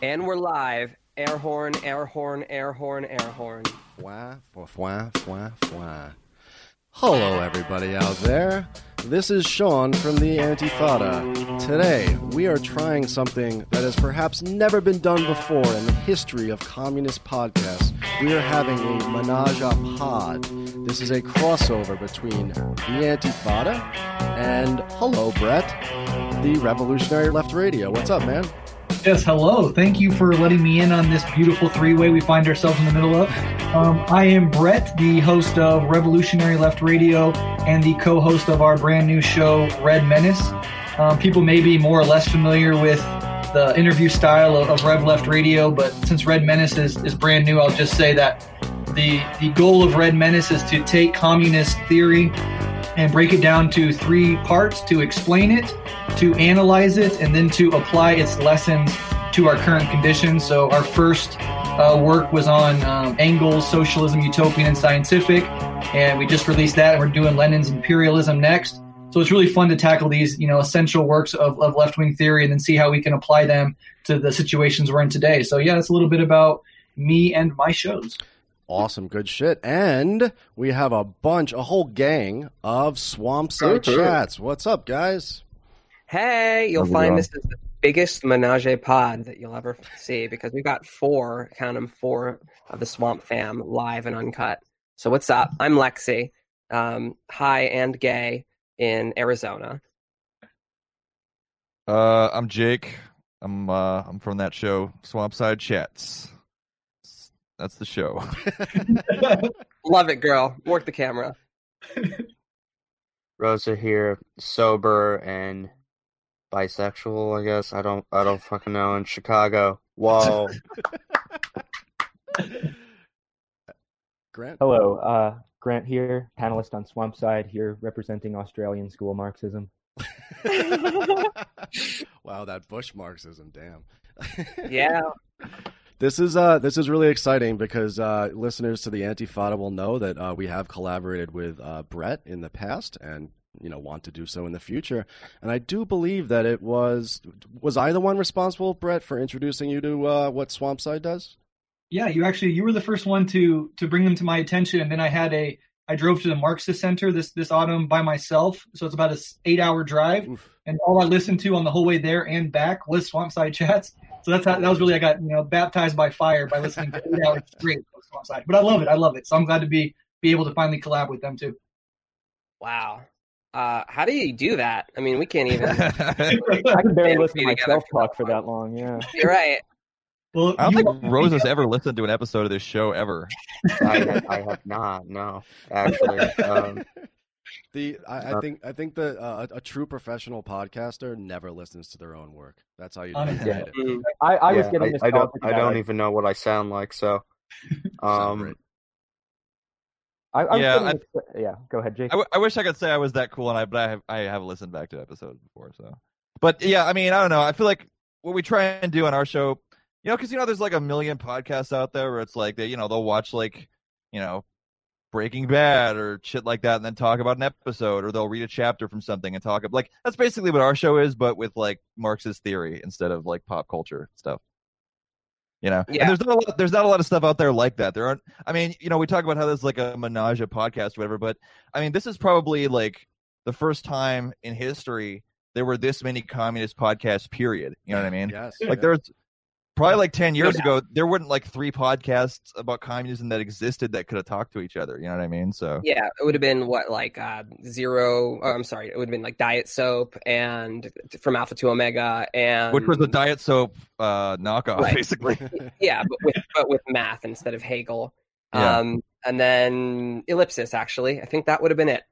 And we're live. Air horn, air horn, air horn, air horn. Fwa, fwa, fwa, fwa. Hello, everybody out there. This is Sean from the Antifada. Today, we are trying something that has perhaps never been done before in the history of communist podcasts. We are having a menage a pod. This is a crossover between the Antifada and, hello, Breht, the Revolutionary Left Radio. What's up, man? Yes, hello. Thank you for letting me in on this beautiful three way we find ourselves in the middle of. Um, I am Breht, the host of Revolutionary Left Radio and the co host of our brand new show, Red Menace. Um, people may be more or less familiar with the interview style of, of Rev Left Radio, but since Red Menace is, is brand new, I'll just say that the, the goal of Red Menace is to take communist theory and break it down to three parts to explain it, to analyze it, and then to apply its lessons to our current conditions. So, our first uh, work was on um, Engels, Socialism, Utopian, and Scientific, and we just released that, and we're doing Lenin's Imperialism next. So it's really fun to tackle these, you know, essential works of, of left wing theory and then see how we can apply them to the situations we're in today. So yeah, it's a little bit about me and my shows. Awesome, good shit. And we have a bunch, a whole gang of Swampside chats. What's up, guys? Hey, you'll find going? this is the biggest menage a pod that you'll ever see because we've got four, count them, four of the Swamp Fam live and uncut. So what's up? I'm Lexi, um, high and gay in Arizona. Uh, I'm Jake. I'm uh, I'm from that show, Swampside Chats. That's the show. Love it, girl. Work the camera. Rosa here, sober and bisexual. I guess I don't. I don't fucking know. In Chicago. Whoa. Grant? Hello, uh, Grant here, panelist on Swampside, here representing Australian school Marxism. wow, that Bush Marxism, damn. Yeah. This is uh this is really exciting because uh, listeners to the Antifada will know that uh, we have collaborated with uh, Breht in the past and you know want to do so in the future. And I do believe that it was was I the one responsible, Breht, for introducing you to uh, what Swampside does? Yeah, you actually you were the first one to to bring them to my attention, and then I had a I drove to the Marxist Center this this autumn by myself, so it's about a eight hour drive, Oof. and all I listened to on the whole way there and back was Swampside chats. So that's how that was really I got you know baptized by fire by listening to eight hours straight of Swampside. But I love it, I love it. So I'm glad to be be able to finally collab with them too. Wow. Uh, how do you do that? I mean, we can't even. I can barely listen to myself talk for that long. Yeah. You're right. Well, I don't you- think Rosa's ever listened to an episode of this show ever. I, ha- I have not. No, actually. Um, The I, I Uh, think I think that uh, a, a true professional podcaster never listens to their own work. That's how you Honestly. decide it. Mm. I, I was getting this. I don't. I don't even know what I sound like. So, um. I, I was Yeah, getting this- yeah, go ahead, Jake. I, w- I wish I could say I was that cool, and I but I have I have listened back to episodes before. So, but yeah, I mean, I don't know. I feel like what we try and do on our show, you know, because you know, there's like a million podcasts out there where it's like they, you know, they'll watch like, you know, Breaking Bad or shit like that, and then talk about an episode, or they'll read a chapter from something and talk about, like that's basically what our show is, but with like Marxist theory instead of like pop culture stuff. You know, Yeah. and there's not a lot, there's not a lot of stuff out there like that. There aren't. I mean, you know, we talk about how there's like a menage a podcast, or whatever, but I mean, this is probably like the first time in history there were this many communist podcasts. Period. You know what I mean? Yes. Like yeah. there's probably like 10 years ago there weren't like three podcasts about communism that existed that could have talked to each other you know what i mean so Yeah, it would have been what like uh, zero. Oh, I'm sorry, it would have been like diet soap and from Alpha to Omega and which was a diet soap uh knockoff Right. basically yeah, but with but with math instead of Hegel. Yeah. Um, and then ellipsis. Actually, I think that would have been it.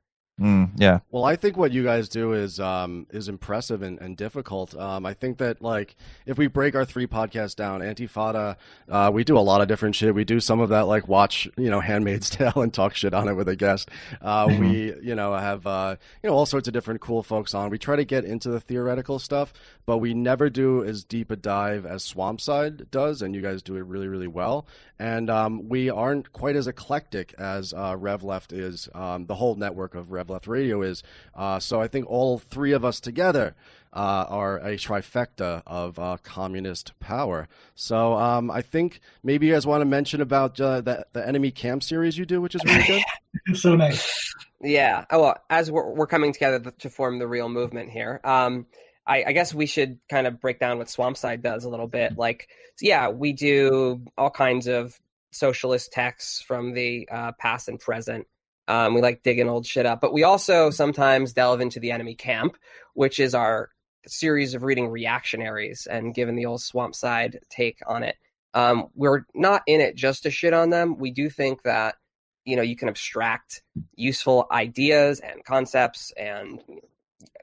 Mm, yeah Well, I think what you guys do is um, is impressive and, and difficult. Um, I think that like if we break our three podcasts down, Antifada, uh, we do a lot of different shit. We do some of that like watch you know Handmaid's Tale and talk shit on it with a guest. Uh, we you know have uh, you know all sorts of different cool folks on. We try to get into the theoretical stuff, but we never do as deep a dive as Swampside does, and you guys do it really really well. And um, we aren't quite as eclectic as uh, Rev Left is. Um, the whole network of Rev Rev Left Radio is. Uh, so I think all three of us together uh, are a trifecta of uh, communist power. So um, I think maybe you guys want to mention about uh, the, the enemy camp series you do, which is really good. so nice. Yeah. Oh, well, as we're, we're coming together to form the real movement here, um, I, I, guess we should kind of break down what Swampside does a little bit. Like, yeah, we do all kinds of socialist texts from the uh, past and present. Um, we like digging old shit up, but we also sometimes delve into the enemy camp, which is our series of reading reactionaries and given the old Swampside take on it. Um, we're not in it just to shit on them. We do think that you know you can abstract useful ideas and concepts and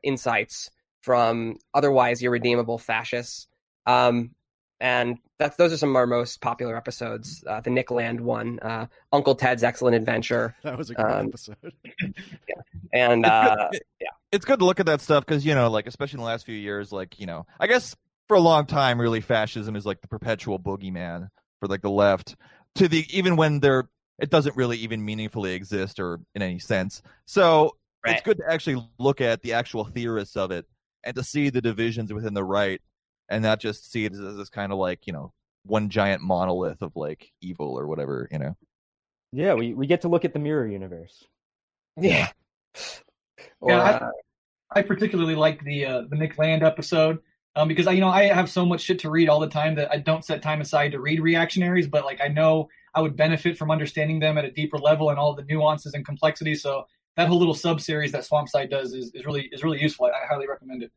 insights from otherwise irredeemable fascists. Um, and that's those are some of our most popular episodes. Uh, the Nick Land one, uh, Uncle Ted's Excellent Adventure. That was a good um, episode. yeah, and uh, yeah, it's good to look at that stuff because you know, like especially in the last few years, like you know, I guess for a long time, really, fascism is like the perpetual boogeyman for like the left. To the even when they're it doesn't really even meaningfully exist or in any sense. So right. it's good to actually look at the actual theorists of it and to see the divisions within the right and not just see it as this kind of like you know one giant monolith of like evil or whatever you know? Yeah we, we get to look at the mirror universe. Yeah. Yeah uh, I, I, particularly like the uh, the nick land episode um, because I, you know I have so much shit to read all the time that I don't set time aside to read reactionaries, but like I know I would benefit from understanding them at a deeper level and all the nuances and complexity. So that whole little sub series that Swampside does is, is really is really useful. I, I highly recommend it.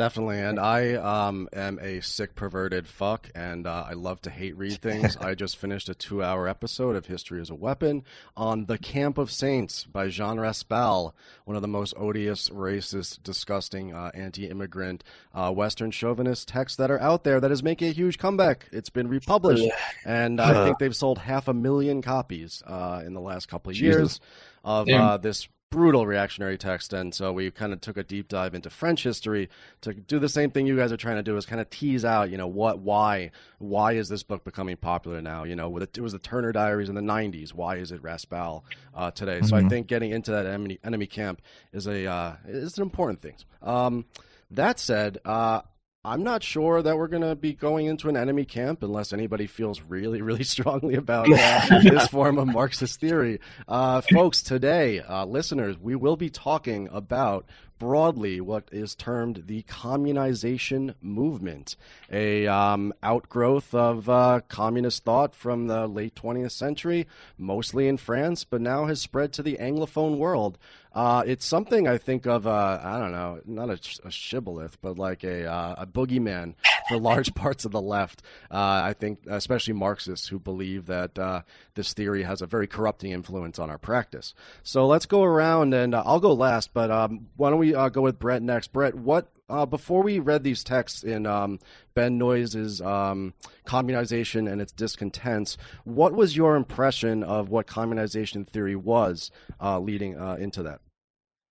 Definitely, and I um, am a sick perverted fuck, and uh, I love to hate read things. I just finished a two-hour episode of History as a Weapon on "The Camp of Saints" by Jean Raspail, one of the most odious, racist, disgusting, uh, anti-immigrant, uh, Western chauvinist texts that are out there. That is making a huge comeback. It's been republished, and I think they've sold half a million copies uh, in the last couple of Jesus. years of uh, this brutal reactionary text and so we kind of took a deep dive into french history to do the same thing you guys are trying to do is kind of tease out you know what why why is this book becoming popular now you know it was the turner diaries in the 90s why is it raspail uh, today mm-hmm. so i mm-hmm. think getting into that enemy, enemy camp is a uh, is an important thing um, that said uh, I'm not sure that we're going to be going into an enemy camp unless anybody feels really, really strongly about uh, this form of Marxist theory. Uh, folks, today, uh, listeners, we will be talking about broadly what is termed the communization movement, a um, outgrowth of uh, communist thought from the late 20th century, mostly in France, but now has spread to the Anglophone world. Uh, it's something I think of, uh, I don't know, not a, a shibboleth, but like a, uh, a boogeyman for large parts of the left. Uh, I think, especially Marxists who believe that uh, this theory has a very corrupting influence on our practice. So let's go around, and uh, I'll go last, but um, why don't we go with Breht next? Breht, what uh, before we read these texts in um, Ben Noys's um, Communization and its Discontents, what was your impression of what communization theory was uh, leading uh, into that?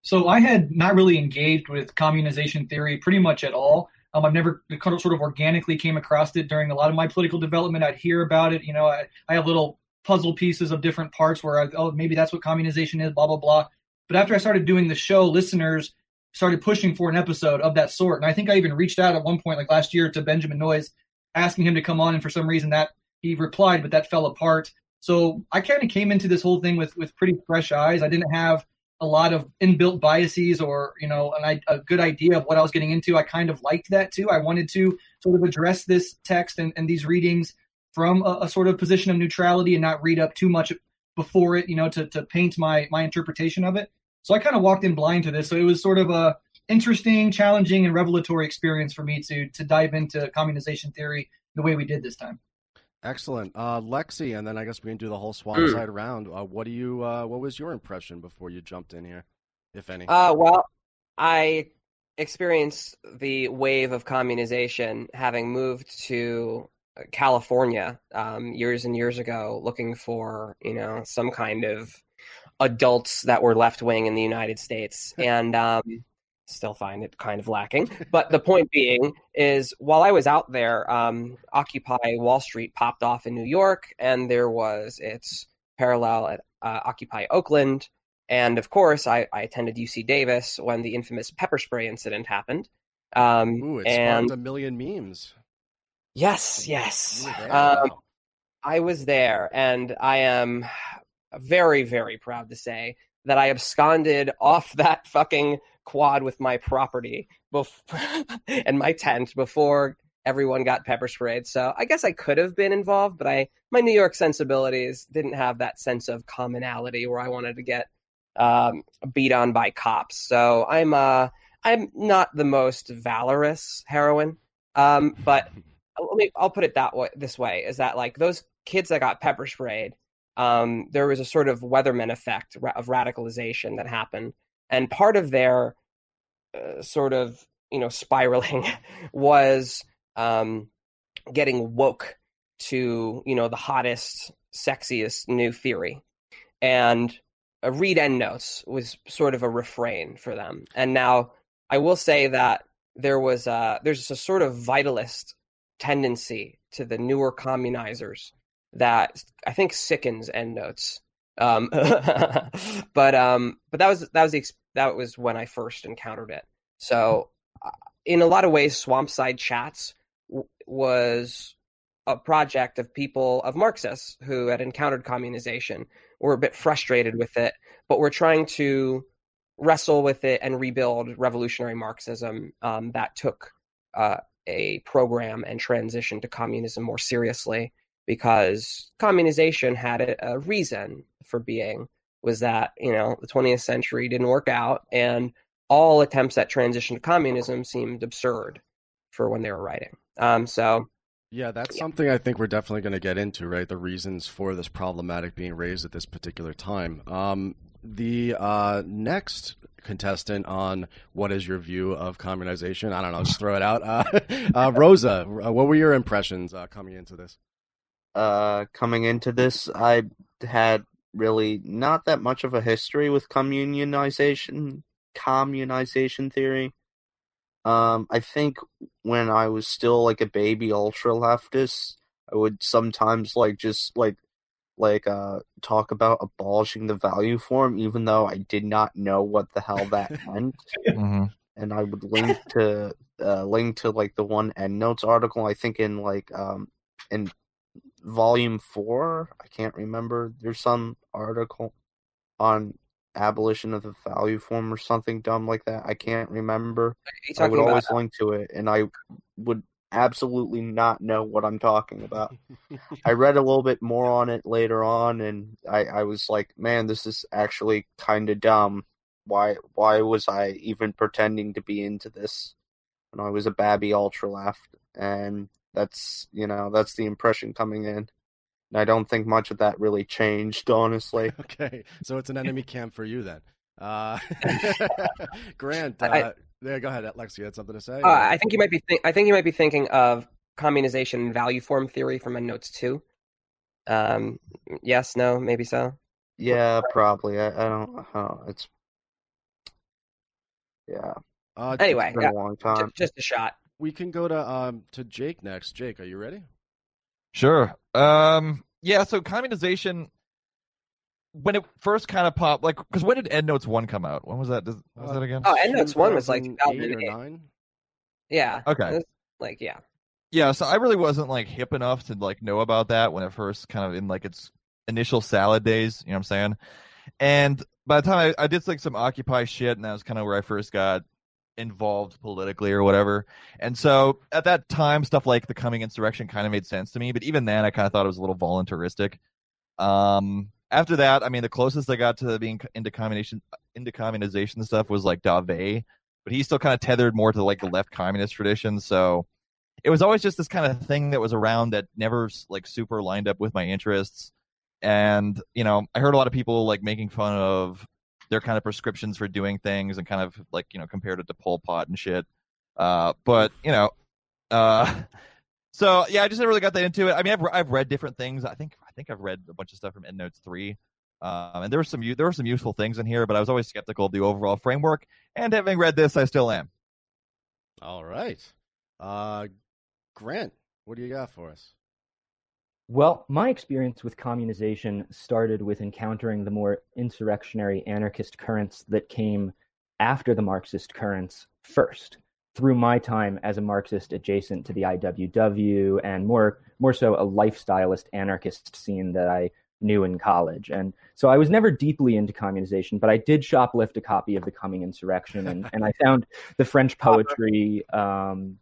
So I had not really engaged with communization theory pretty much at all. Um, I've never sort of organically came across it during a lot of my political development. I'd hear about it. You know, I, I have little puzzle pieces of different parts where I, oh, maybe that's what communization is, blah, blah, blah. But after I started doing the show, listeners started pushing for an episode of that sort. And I think I even reached out at one point, like last year, to Benjamin Noys, asking him to come on. And for some reason, that he replied, but that fell apart. So I kind of came into this whole thing with with pretty fresh eyes. I didn't have a lot of inbuilt biases or you know an, a good idea of what I was getting into. I kind of liked that too. I wanted to sort of address this text and, and these readings from a, a, sort of position of neutrality and not read up too much before it, you know, to to paint my my interpretation of it. So I kind of walked in blind to this. So it was sort of a interesting, challenging, and revelatory experience for me to to dive into communization theory the way we did this time. Excellent, uh, Lexi, and then I guess we can do the whole swamp mm. side round. Uh, what do you? Uh, what was your impression before you jumped in here, if any? Uh, well, I experienced the wave of communization having moved to California um, years and years ago, looking for you know some kind of adults that were left wing in the United States, and um, still find it kind of lacking. But the point being is, while I was out there, um, Occupy Wall Street popped off in New York, and there was its parallel at uh, Occupy Oakland. And of course, I, I attended UC Davis when the infamous pepper spray incident happened. Um, Ooh, it and spawned a million memes. yes, yes, were there? um, I was there, and I am very, very proud to say that I absconded off that fucking quad with my property bef- and my tent before everyone got pepper sprayed. So I guess I could have been involved, but I my New York sensibilities didn't have that sense of commonality where I wanted to get um, beat on by cops. So I'm uh I'm not the most valorous heroine, um, but let me I'll put it that way this way is that like those kids that got pepper sprayed um, there was a sort of weatherman effect of radicalization that happened. And part of their uh, sort of you know spiraling was um, getting woke to you know the hottest sexiest new theory. And uh, read endnotes was sort of a refrain for them. And now i will say that there was a, there's a sort of vitalist tendency to the newer communizers that I think sickens endnotes. Um, but um, but that was that was the that was when I first encountered it. So uh, in a lot of ways, Swampside Chats w- was a project of people of Marxists who had encountered communization, were a bit frustrated with it, but were trying to wrestle with it and rebuild revolutionary Marxism um, that took uh, a program and transition to communism more seriously because communization had a, a reason for being was that you know the 20th century didn't work out and all attempts at transition to communism seemed absurd for when they were writing um, so Yeah, that's something I think we're definitely going to get into, right? The reasons for this problematic being raised at this particular time. Um, the uh, next contestant on what is your view of communization? I don't know, just throw it out. Uh, uh, Rosa, uh, what were your impressions uh, coming into this? Uh, coming into this, I had really not that much of a history with communionization, communization theory. Um, I think when I was still like a baby ultra leftist, I would sometimes like just like like uh talk about abolishing the value form, even though I did not know what the hell that meant hmm and I would link to uh, link to like the one EndNotes article. I think in like um in volume four. I can't remember. There's some article on abolition of the value form or something dumb like that. I can't remember. I would always link to it, and I would absolutely not know what I'm talking about. I read a little bit more on it later on, and I, I was like, man, this is actually kind of dumb. Why why was I even pretending to be into this And I was a babby ultra left? And that's you know that's the impression coming in. And I don't think much of that really changed, honestly. Okay, so it's an enemy camp for you then. Uh, Grant, I- uh, yeah, go ahead, Lex. You had something to say? Uh, I think you might be. Think- I think you might be thinking of communization and value form theory from Endnotes two. Um, yes, no, maybe so. Yeah, probably. I, I don't. I don't it's yeah. Uh, Anyway, It's been yeah, a long ju- time. just a shot. We can go to um to Jake next. Jake, are you ready? Sure. Um. Yeah. So communization, when it first kind of popped, like, because when did EndNotes one come out? When was that? Does, was Uh, that again? Oh, Endnotes one was like 2008 or nine. Yeah. Okay. Was Like yeah. Yeah, so I really wasn't like hip enough to like know about that when it first kind of in like its initial salad days, you know what I'm saying? And by the time I, I did like some Occupy shit, and that was kind of where I first got involved politically or whatever. And so at that time, stuff like the coming insurrection kind of made sense to me, but even then, I kind of thought it was a little voluntaristic. Um, after that, I mean, the closest I got to being into communization, into communization stuff was like Dauvé, but he's still kind of tethered more to like the left communist tradition. So it was always just this kind of thing that was around that never like super lined up with my interests. And you know, I heard a lot of people like making fun of their kind of prescriptions for doing things and kind of like you know compared it to Pol Pot and shit. Uh, but you know, uh, so yeah, I just never really got that into it. I mean, I've I've read different things. I think I think I've read a bunch of stuff from EndNotes three. Um, and there were some there were some useful things in here, but I was always skeptical of the overall framework. And having read this, I still am. All right, uh, Grant, what do you got for us? Well, my experience with communization started with encountering the more insurrectionary anarchist currents that came after the Marxist currents first through my time as a Marxist adjacent to the IWW and more more so a lifestylist anarchist scene that I knew in college. And so I was never deeply into communization, but I did shoplift a copy of The Coming Insurrection and, and I found the French poetry um,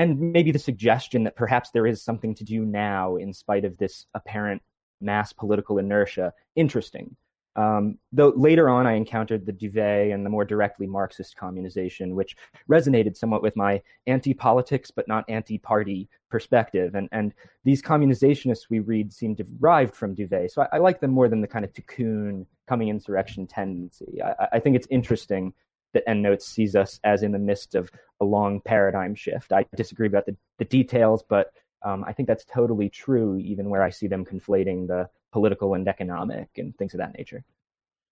and maybe the suggestion that perhaps there is something to do now in spite of this apparent mass political inertia interesting. Um, though later on, I encountered the Dauvé and the more directly Marxist communization, which resonated somewhat with my anti-politics but not anti-party perspective. And and these communizationists we read seem derived from Dauvé, so I, I like them more than the kind of Tikkun coming insurrection tendency. I, I think it's interesting that EndNotes sees us as in the midst of a long paradigm shift. I disagree about the, the details, but um, I think that's totally true, even where I see them conflating the political and economic and things of that nature.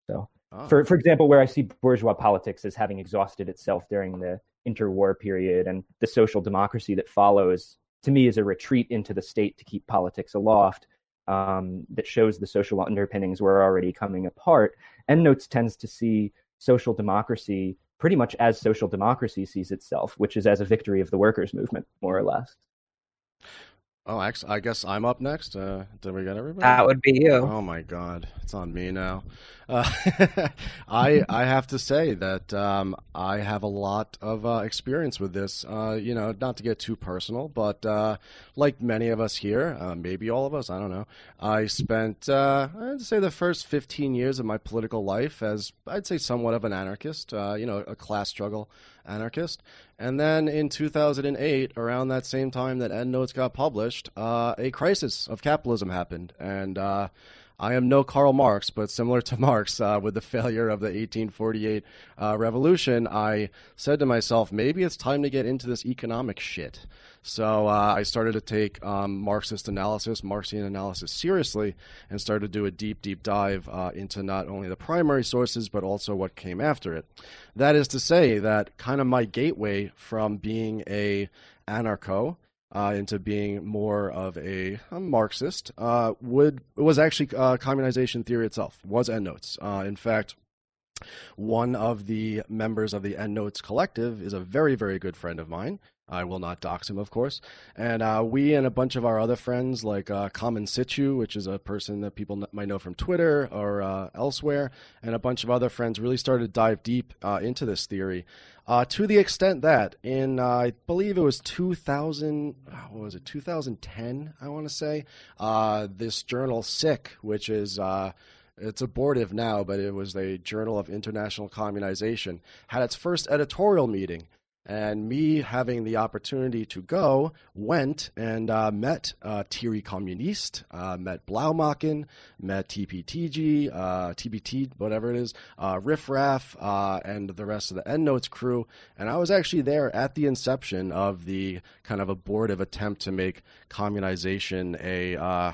So, oh. for for example, where I see bourgeois politics as having exhausted itself during the interwar period, and the social democracy that follows, to me, is a retreat into the state to keep politics aloft. Um, that shows the social underpinnings were already coming apart. EndNotes tends to see social democracy pretty much as social democracy sees itself, which is as a victory of the workers' movement, more or less. Oh, I guess I'm up next. Uh, did we get everybody? That would be you. Oh my God, it's on me now. Uh, I I have to say that um, I have a lot of uh, experience with this. Uh, you know, not to get too personal, but uh, like many of us here, uh, maybe all of us, I don't know. I spent I'd say the first 15 years of my political life as I'd say somewhat of an anarchist. you know, a class struggle anarchist. And then in 2008, around that same time that EndNotes got published, uh, a crisis of capitalism happened. And uh, I am no Karl Marx, but similar to Marx, uh, with the failure of the 1848 uh, revolution, I said to myself, maybe it's time to get into this economic shit. So uh, I started to take um, Marxist analysis, Marxian analysis seriously, and started to do a deep, deep dive uh, into not only the primary sources, but also what came after it. That is to say, that kind of my gateway from being a anarcho uh, into being more of a, a Marxist uh, would was actually uh, communization theory itself was EndNotes. Uh, in fact, one of the members of the EndNotes collective is a very very good friend of mine. I will not dox him, of course. And uh, we and a bunch of our other friends, like uh, Common Situ, which is a person that people might know from Twitter or uh, elsewhere, and a bunch of other friends really started to dive deep uh, into this theory uh, to the extent that in uh, I believe it was 2000, what was it 2010? I want to say this journal SIC, which is it's abortive now, but it was a journal of international communization, had its first editorial meeting and me having the opportunity to go, went and uh, met uh, Théorie Communiste, uh, met Blaumachen, met TPTG, uh, TBT, whatever it is, uh, Riff Raff, uh, and the rest of the EndNotes crew. And I was actually there at the inception of the kind of abortive attempt to make communization a uh,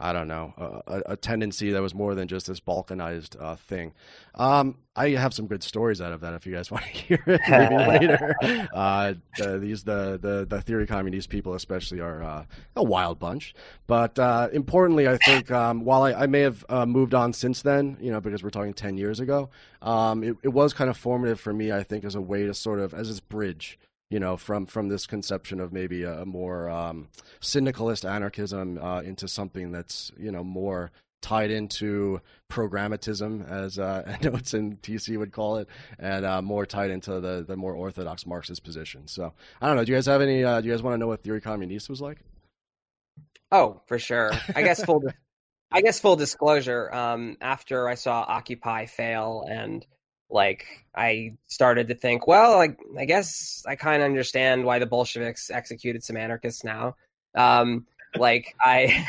I don't know, a, a, tendency that was more than just this balkanized uh, thing. Um, I have some good stories out of that if you guys want to hear it maybe later. Uh, the, these the, the the theory communist people especially are uh, a wild bunch. But uh, importantly, I think um, while I, I, may have uh, moved on since then, you know, because we're talking ten years ago, um, it, it was kind of formative for me. I think as a way to sort of as this bridge you know, from from this conception of maybe a, more um, syndicalist anarchism uh, into something that's you know more tied into programmatism, as uh, EndNotes in TC would call it, and uh, more tied into the the more orthodox Marxist position. So I don't know. Do you guys have any? Uh, do you guys want to know what theory communist was like? Oh, for sure. I guess full. I guess full disclosure. Um, after I saw Occupy fail and like I started to think, well, like I guess I kind of understand why the Bolsheviks executed some anarchists now. Um, like I,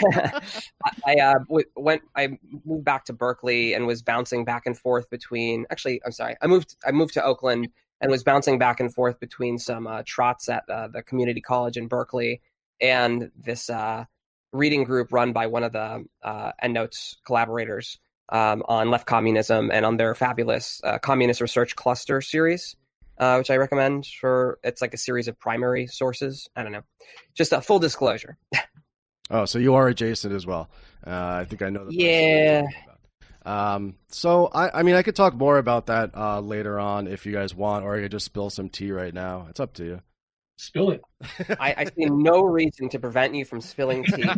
I uh, w- went, I moved back to Berkeley and was bouncing back and forth between. Actually, I'm sorry, I moved, I moved to Oakland and was bouncing back and forth between some uh, trots at uh, the community college in Berkeley and this uh, reading group run by one of the uh, EndNotes collaborators um, on left communism and on their fabulous uh, communist research cluster series, uh, which I recommend for. It's like a series of primary sources. I don't know, just a full disclosure. Oh, so you are adjacent as well. Uh, I think I know the. Yeah. Um, so I, I mean, I could talk more about that uh, later on if you guys want, or I could just spill some tea right now. It's up to you. Spill it. I, I see no reason to prevent you from spilling tea.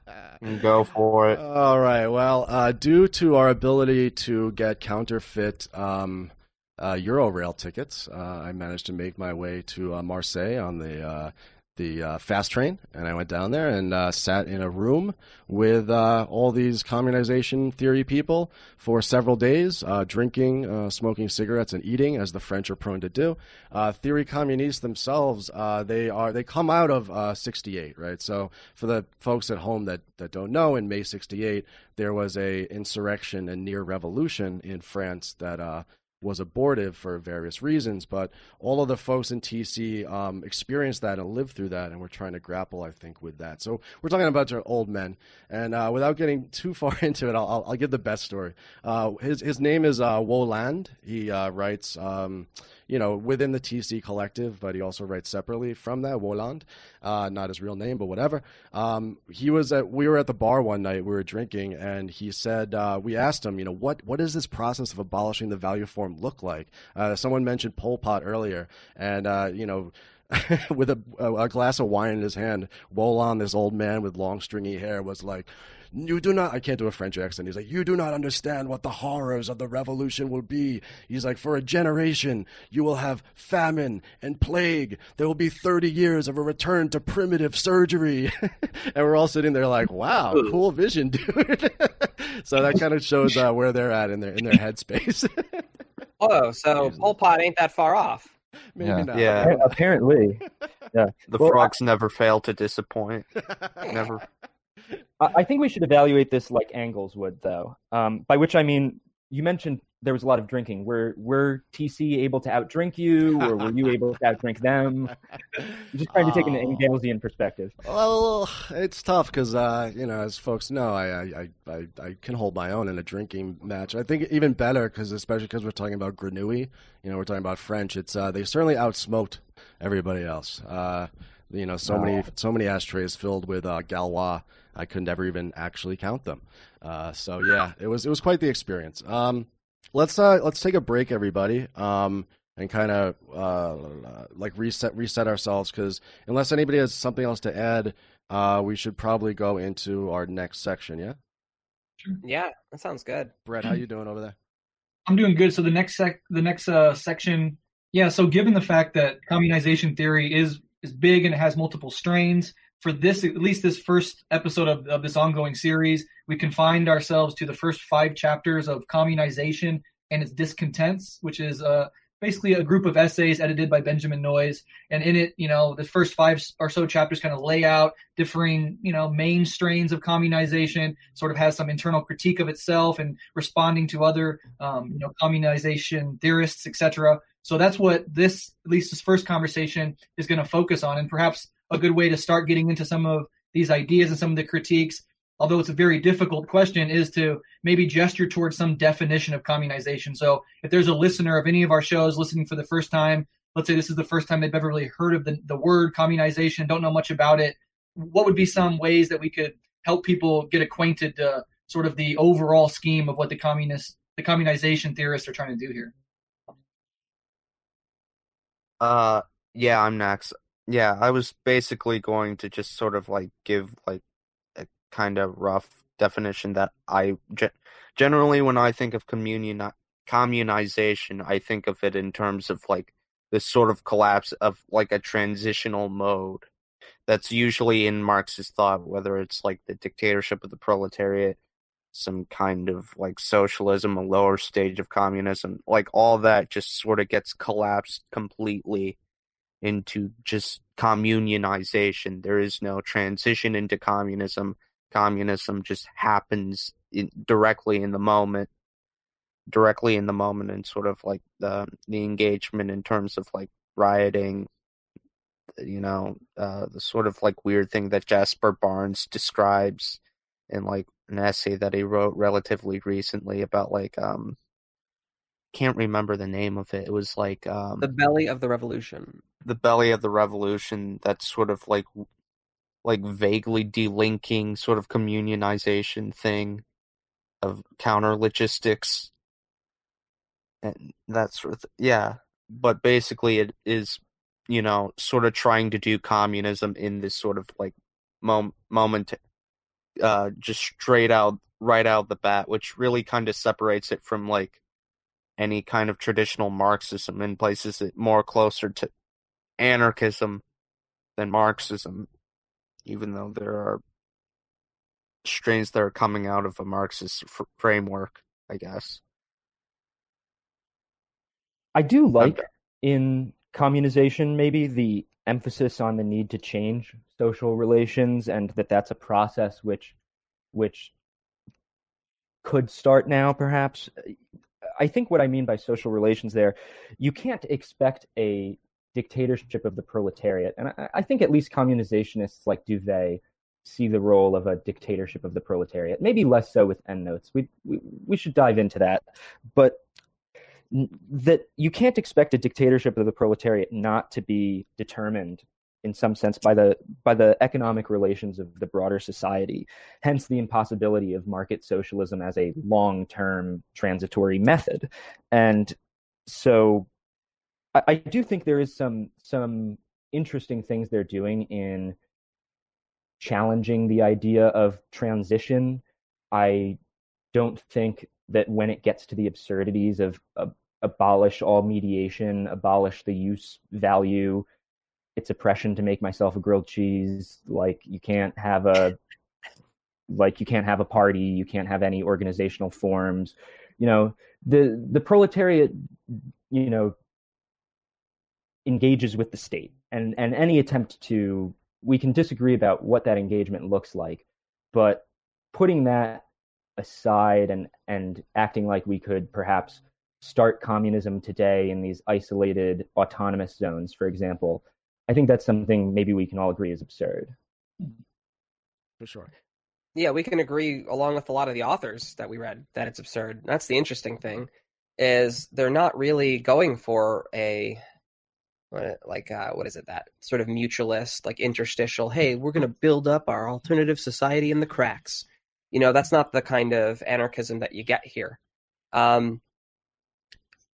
Go for it. All right. Well, uh, due to our ability to get counterfeit um, uh, Eurorail tickets, uh, I managed to make my way to uh, Marseille on the uh, the uh, fast train, and I went down there and uh, sat in a room with uh, all these communization theory people for several days, uh, drinking, uh, smoking cigarettes, and eating, as the French are prone to do. Uh, theory communists themselves, they are they come out of '68, right? So for the folks at home that that don't know, in May '68 there was a insurrection and near revolution in France that was abortive for various reasons, but all of the folks in TC um, experienced that and lived through that, and we're trying to grapple, I think, with that. So we're talking about old men, and uh, without getting too far into it, I'll, I'll give the best story. Uh, his his name is uh, Woland. He uh, writes. Um, you know, within the TC collective, but he also writes separately from that, Woland, uh, not his real name, but whatever. Um, he was at, we were at the bar one night, we were drinking, and he said, uh, we asked him, you know, what, what does this process of abolishing the value form look like? Uh, someone mentioned Pol Pot earlier, and, uh, you know, with a, a, glass of wine in his hand, Woland, this old man with long stringy hair, was like, you do not, I can't do a French accent. He's like, you do not understand what the horrors of the revolution will be. He's like, for a generation, you will have famine and plague. There will be 30 years of a return to primitive surgery. and we're all sitting there like, wow, cool vision, dude. so that kind of shows uh, where they're at in their, in their headspace. oh, so Pol Pot ain't that far off. Maybe Yeah. not. Yeah. Apparently, yeah. The Well, frogs never fail to disappoint. Never. I, think we should evaluate this like Engels would, though. Um, by which I mean, you mentioned there was a lot of drinking. Were were TC able to outdrink you, or were you able to outdrink them? I'm just trying to take an Oh. Engelsian perspective. Well, it's tough because, uh, you know, as folks know, I, I, I, I, can hold my own in a drinking match. I think even better because, especially because we're talking about Grenouille, you know, we're talking about French. It's uh, they certainly outsmoked everybody else. Uh, you know, so many, so many ashtrays filled with uh, Gauloises. I could never even actually count them. Uh, so yeah, it was it was quite the experience. Um, let's uh, let's take a break, everybody. Um, and kind of uh, like reset reset ourselves because unless anybody has something else to add, uh, we should probably go into our next section. Yeah, Yeah, that sounds good. Breht, how you doing over there? I'm doing good. So the next sec, the next uh, section, yeah. So given the fact that communization theory is is big and it has multiple strains, for this at least this first episode of, of this ongoing series, we confined ourselves to the first five chapters of communization and its discontents, which is uh, basically a group of essays edited by Benjamin Noys. And in it, you know, the first five or so chapters kind of lay out differing, you know, main strains of communization, sort of has some internal critique of itself and responding to other, um, you know, communization theorists, etc. So that's what this, at least this first conversation is going to focus on. And perhaps a good way to start getting into some of these ideas and some of the critiques although it's a very difficult question, is to maybe gesture towards some definition of communization. So if there's a listener of any of our shows listening for the first time, let's say this is the first time they've ever really heard of the, the word communization, don't know much about it, what would be some ways that we could help people get acquainted to sort of the overall scheme of what the communist the communization theorists are trying to do here? Uh, yeah, I'm next. Yeah, I was basically going to just sort of like give like a kind of rough definition that I ge- generally when I think of communion communization, I think of it in terms of like this sort of collapse of like a transitional mode that's usually in Marxist thought, whether it's like the dictatorship of the proletariat, some kind of like socialism, a lower stage of communism, like all that just sort of gets collapsed completely into just communionization. There is no transition into communism. Communism just happens in, directly in the moment, directly in the moment, and sort of like the the engagement in terms of like rioting. You know, uh, the sort of like weird thing that Jasper Bernes describes in like an essay that he wrote relatively recently about like um can't remember the name of it. It was like um The belly of the revolution. The belly of the revolution that's sort of like like vaguely delinking sort of communionization thing of counter logistics and that sort of th- yeah but basically it is you know sort of trying to do communism in this sort of like mom- moment uh just straight out right out the bat which really kind of separates it from like any kind of traditional marxism and places it more closer to anarchism than marxism even though there are strains that are coming out of a marxist f- framework i guess. I do like in communization maybe the emphasis on the need to change social relations and that that's a process which which could start now perhaps. I think what i mean by social relations there you can't expect a dictatorship of the proletariat. And i, I think at least communizationists like Dauvé see the role of a dictatorship of the proletariat maybe less so with endnotes. We, we we should dive into that. But that you can't expect a dictatorship of the proletariat not to be determined in some sense by the by the economic relations of the broader society hence the impossibility of market socialism as a long-term transitory method. And so I, I do think there is some some interesting things they're doing in challenging the idea of transition i don't think that when it gets to the absurdities of, of abolish all mediation, abolish the use value, it's oppression to make myself a grilled cheese. Like you can't have a like you can't have a party, you can't have any organizational forms. You know, the the proletariat, you know, engages with the state and and any attempt to we can disagree about what that engagement looks like, but putting that aside and and acting like we could perhaps start communism today in these isolated autonomous zones, for example, I think that's something maybe we can all agree is absurd. For sure. Yeah, we can agree along with a lot of the authors that we read that it's absurd. That's the interesting thing is they're not really going for a like uh, what is it that sort of mutualist like interstitial hey we're going to build up our alternative society in the cracks you know that's not the kind of anarchism that you get here um,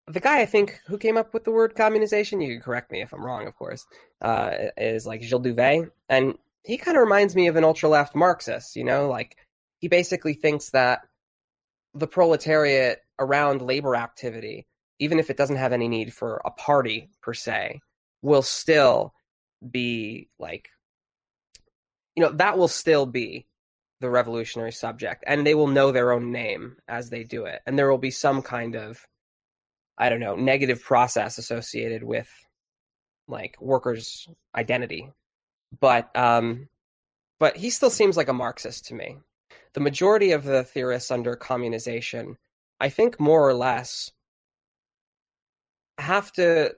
the guy I think who came up with the word communization, you can correct me if I'm wrong, of course, uh, is like Gilles Dauvé, and he kind of reminds me of an ultra left Marxist. You know, like he basically thinks that the proletariat around labor activity, even if it doesn't have any need for a party per se, will still be like, you know, that will still be the revolutionary subject, and they will know their own name as they do it, and there will be some kind of I don't know, negative process associated with like workers' identity. But um but he still seems like a Marxist to me. The majority of the theorists under communization, I think more or less have to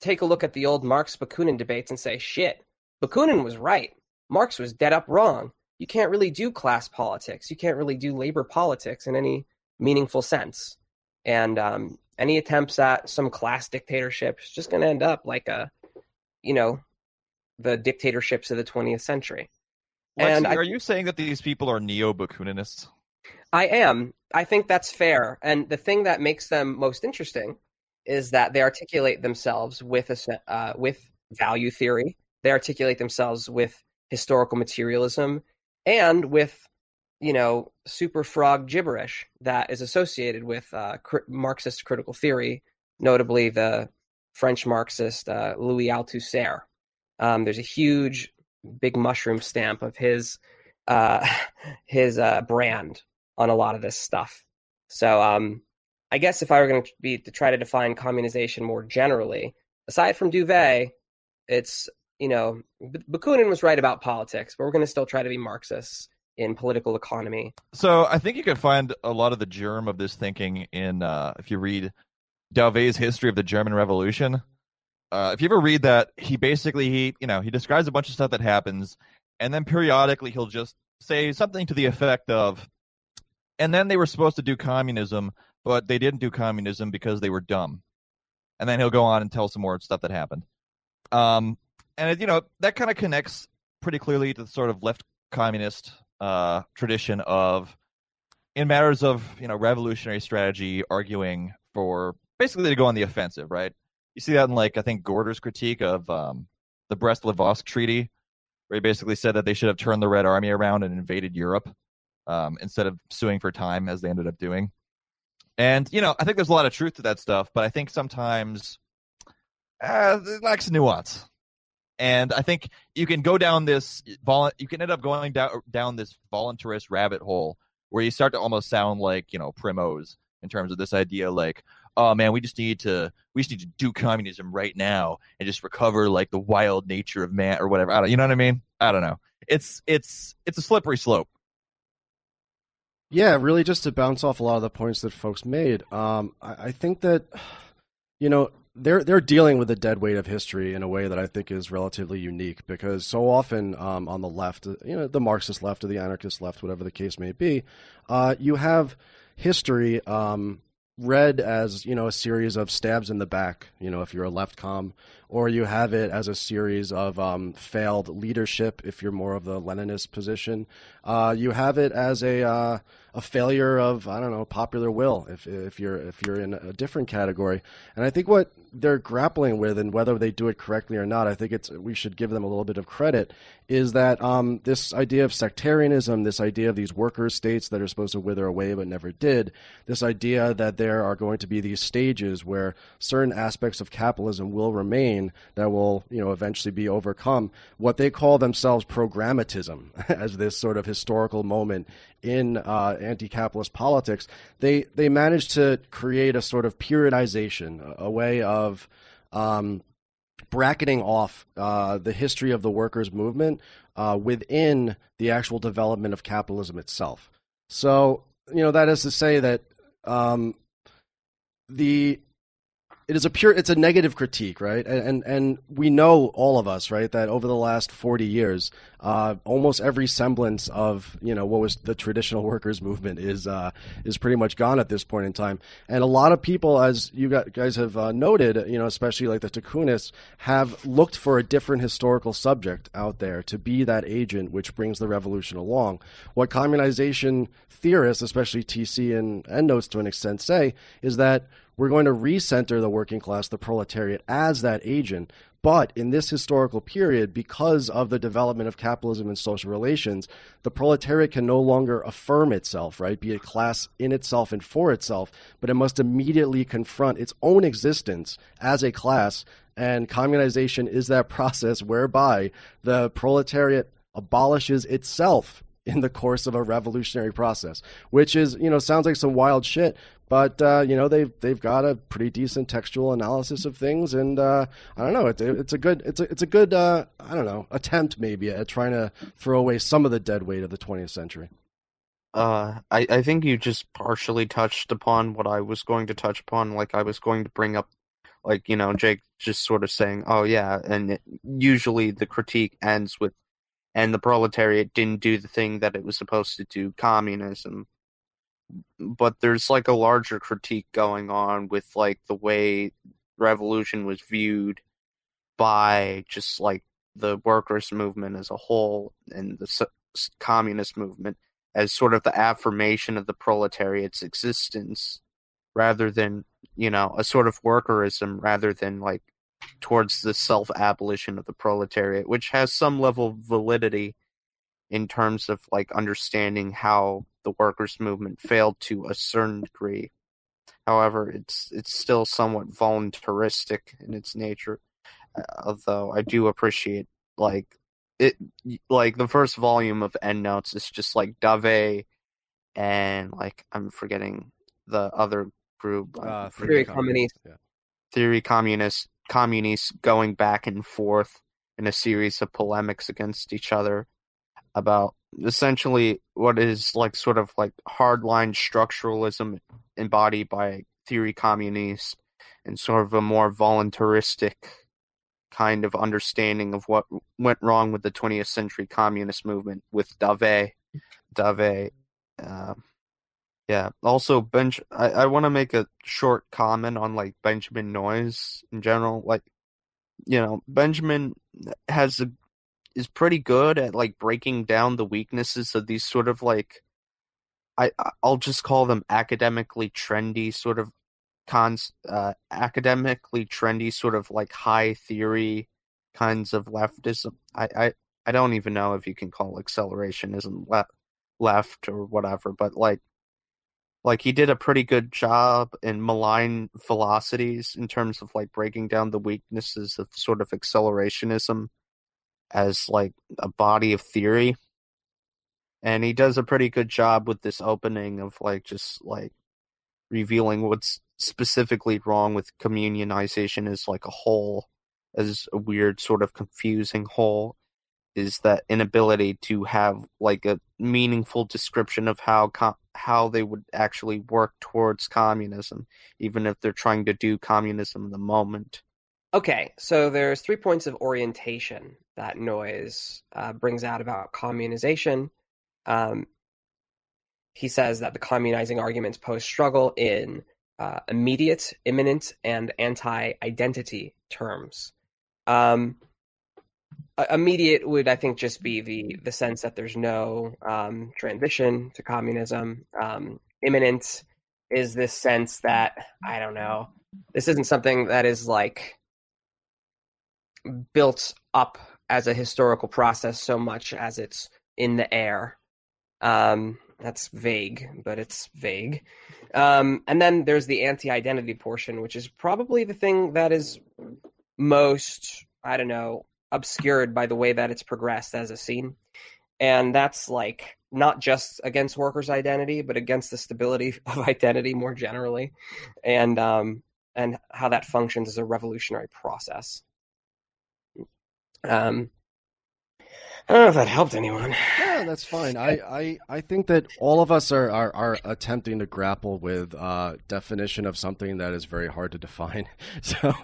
take a look at the old Marx Bakunin debates and say, shit, Bakunin was right. Marx was dead up wrong. You can't really do class politics. You can't really do labor politics in any meaningful sense and um, any attempts at some class dictatorship is just going to end up like a, you know, the dictatorships of the 20th century. Lexi, and are you saying that these people are neo-Bakuninists? I am. I think that's fair. And the thing that makes them most interesting is that they articulate themselves with a uh, with value theory. They articulate themselves with historical materialism and with you know, super frog gibberish that is associated with uh, cr- Marxist critical theory, notably the French Marxist uh, Louis Althusser. Um, there's a huge, big mushroom stamp of his uh, his uh, brand on a lot of this stuff. So, um, I guess if I were going to be to try to define communization more generally, aside from Dauvé, it's you know, Bakunin was right about politics, but we're going to still try to be Marxists in political economy. So I think you can find a lot of the germ of this thinking in uh, if you read Dauvé's history of the German Revolution. Uh, if you ever read that, he basically he you know he describes a bunch of stuff that happens, and then periodically he'll just say something to the effect of, and then they were supposed to do communism, but they didn't do communism because they were dumb, and then he'll go on and tell some more stuff that happened. Um, and you know that kind of connects pretty clearly to the sort of left communist uh, tradition of, in matters of you know revolutionary strategy, arguing for basically to go on the offensive, right? You see that in like I think Gorter's critique of um, the Brest-Litovsk Treaty, where he basically said that they should have turned the Red Army around and invaded Europe um, instead of suing for time as they ended up doing. And you know, I think there's a lot of truth to that stuff, but I think sometimes uh, it lacks nuance. And I think you can go down this you can end up going down down this voluntarist rabbit hole where you start to almost sound like you know primos in terms of this idea like oh man we just need to we just need to do communism right now and just recover like the wild nature of man or whatever. I don't you know what I mean? I don't know. It's it's it's a slippery slope yeah, really, just to bounce off a lot of the points that folks made. Um, I, I think that you know they're they're dealing with the dead weight of history in a way that I think is relatively unique because so often um, on the left, you know, the Marxist left or the anarchist left, whatever the case may be, uh, you have history um, read as you know a series of stabs in the back. You know, if you're a left com, or you have it as a series of um, failed leadership if you're more of the Leninist position. Uh, you have it as a uh, a failure of I don't know popular will if if you're if you're in a different category. And I think what they're grappling with and whether they do it correctly or not, I think it's we should give them a little bit of credit. Is that um, this idea of sectarianism, this idea of these worker states that are supposed to wither away but never did, this idea that there are going to be these stages where certain aspects of capitalism will remain that will you know eventually be overcome. What they call themselves programmatism as this sort of historical moment in uh, anti-capitalist politics, they they managed to create a sort of periodization, a, way of um, bracketing off uh, the history of the workers' movement uh, within the actual development of capitalism itself. So, you know, that is to say that um, the it is a pure it's a negative critique right? And, and and we know all of us right that over the last 40 years uh, almost every semblance of you know what was the traditional workers movement is uh, is pretty much gone at this point in time. And a lot of people as you guys have uh, noted you know especially like the Tiqqunists have looked for a different historical subject out there to be that agent which brings the revolution along. What communization theorists especially TC and endnotes to an extent say is that we're going to recenter the working class, the proletariat, as that agent. But in this historical period, because of the development of capitalism and social relations, the proletariat can no longer affirm itself, right? Be a class in itself and for itself, but it must immediately confront its own existence as a class. And communization is that process whereby the proletariat abolishes itself in the course of a revolutionary process, which is, you know, sounds like some wild shit, but uh, you know they've they've got a pretty decent textual analysis of things, and uh, I don't know. It's it's a good it's a it's a good uh, I don't know attempt maybe at trying to throw away some of the dead weight of the 20th century. Uh, I I think you just partially touched upon what I was going to touch upon. Like I was going to bring up, like you know, Jake just sort of saying, "Oh yeah," and it, usually the critique ends with, "And the proletariat didn't do the thing that it was supposed to do, communism." But there's like a larger critique going on with like the way revolution was viewed by just like the workers movement as a whole and the communist movement as sort of the affirmation of the proletariat's existence rather than you know a sort of workerism rather than like towards the self abolition of the proletariat which has some level of validity in terms of like understanding how the workers movement failed to a certain degree. However, it's it's still somewhat voluntaristic in its nature. Uh, although I do appreciate like it like the first volume of Endnotes is just like Dauvé and like I'm forgetting the other group. Uh, Théorie Communiste. Yeah. Théorie Communiste communists going back and forth in a series of polemics against each other about essentially what is like sort of like hardline structuralism embodied by Théorie Communiste and sort of a more voluntaristic kind of understanding of what went wrong with the 20th century communist movement with Dauvé. Dauvé. Uh, yeah. Also, Benj. I, I want to make a short comment on like Benjamin Noys in general. Like, you know, Benjamin has a is pretty good at like breaking down the weaknesses of these sort of like I I'll just call them academically trendy sort of cons uh, academically trendy sort of like high theory kinds of leftism. I, I I don't even know if you can call accelerationism left left or whatever, but like like he did a pretty good job in malign velocities in terms of like breaking down the weaknesses of sort of accelerationism as like a body of theory. And he does a pretty good job with this opening of like just like revealing what's specifically wrong with communionization as like a whole as a weird sort of confusing whole is that inability to have like a meaningful description of how com- how they would actually work towards communism even if they're trying to do communism in the moment. Okay, so there's three points of orientation that Noys uh, brings out about communization. Um, he says that the communizing arguments pose struggle in uh, immediate, imminent, and anti-identity terms. Um, immediate would, I think, just be the the sense that there's no um, transition to communism. Um, imminent is this sense that I don't know. This isn't something that is like built up as a historical process so much as it's in the air. Um, that's vague, but it's vague. Um, and then there's the anti-identity portion, which is probably the thing that is most, I don't know, obscured by the way that it's progressed as a scene. And that's like not just against workers' identity, but against the stability of identity more generally, and um, and how that functions as a revolutionary process. Um, I don't know if that helped anyone. Yeah, that's fine. I, I, I think that all of us are, are, are attempting to grapple with uh, definition of something that is very hard to define. So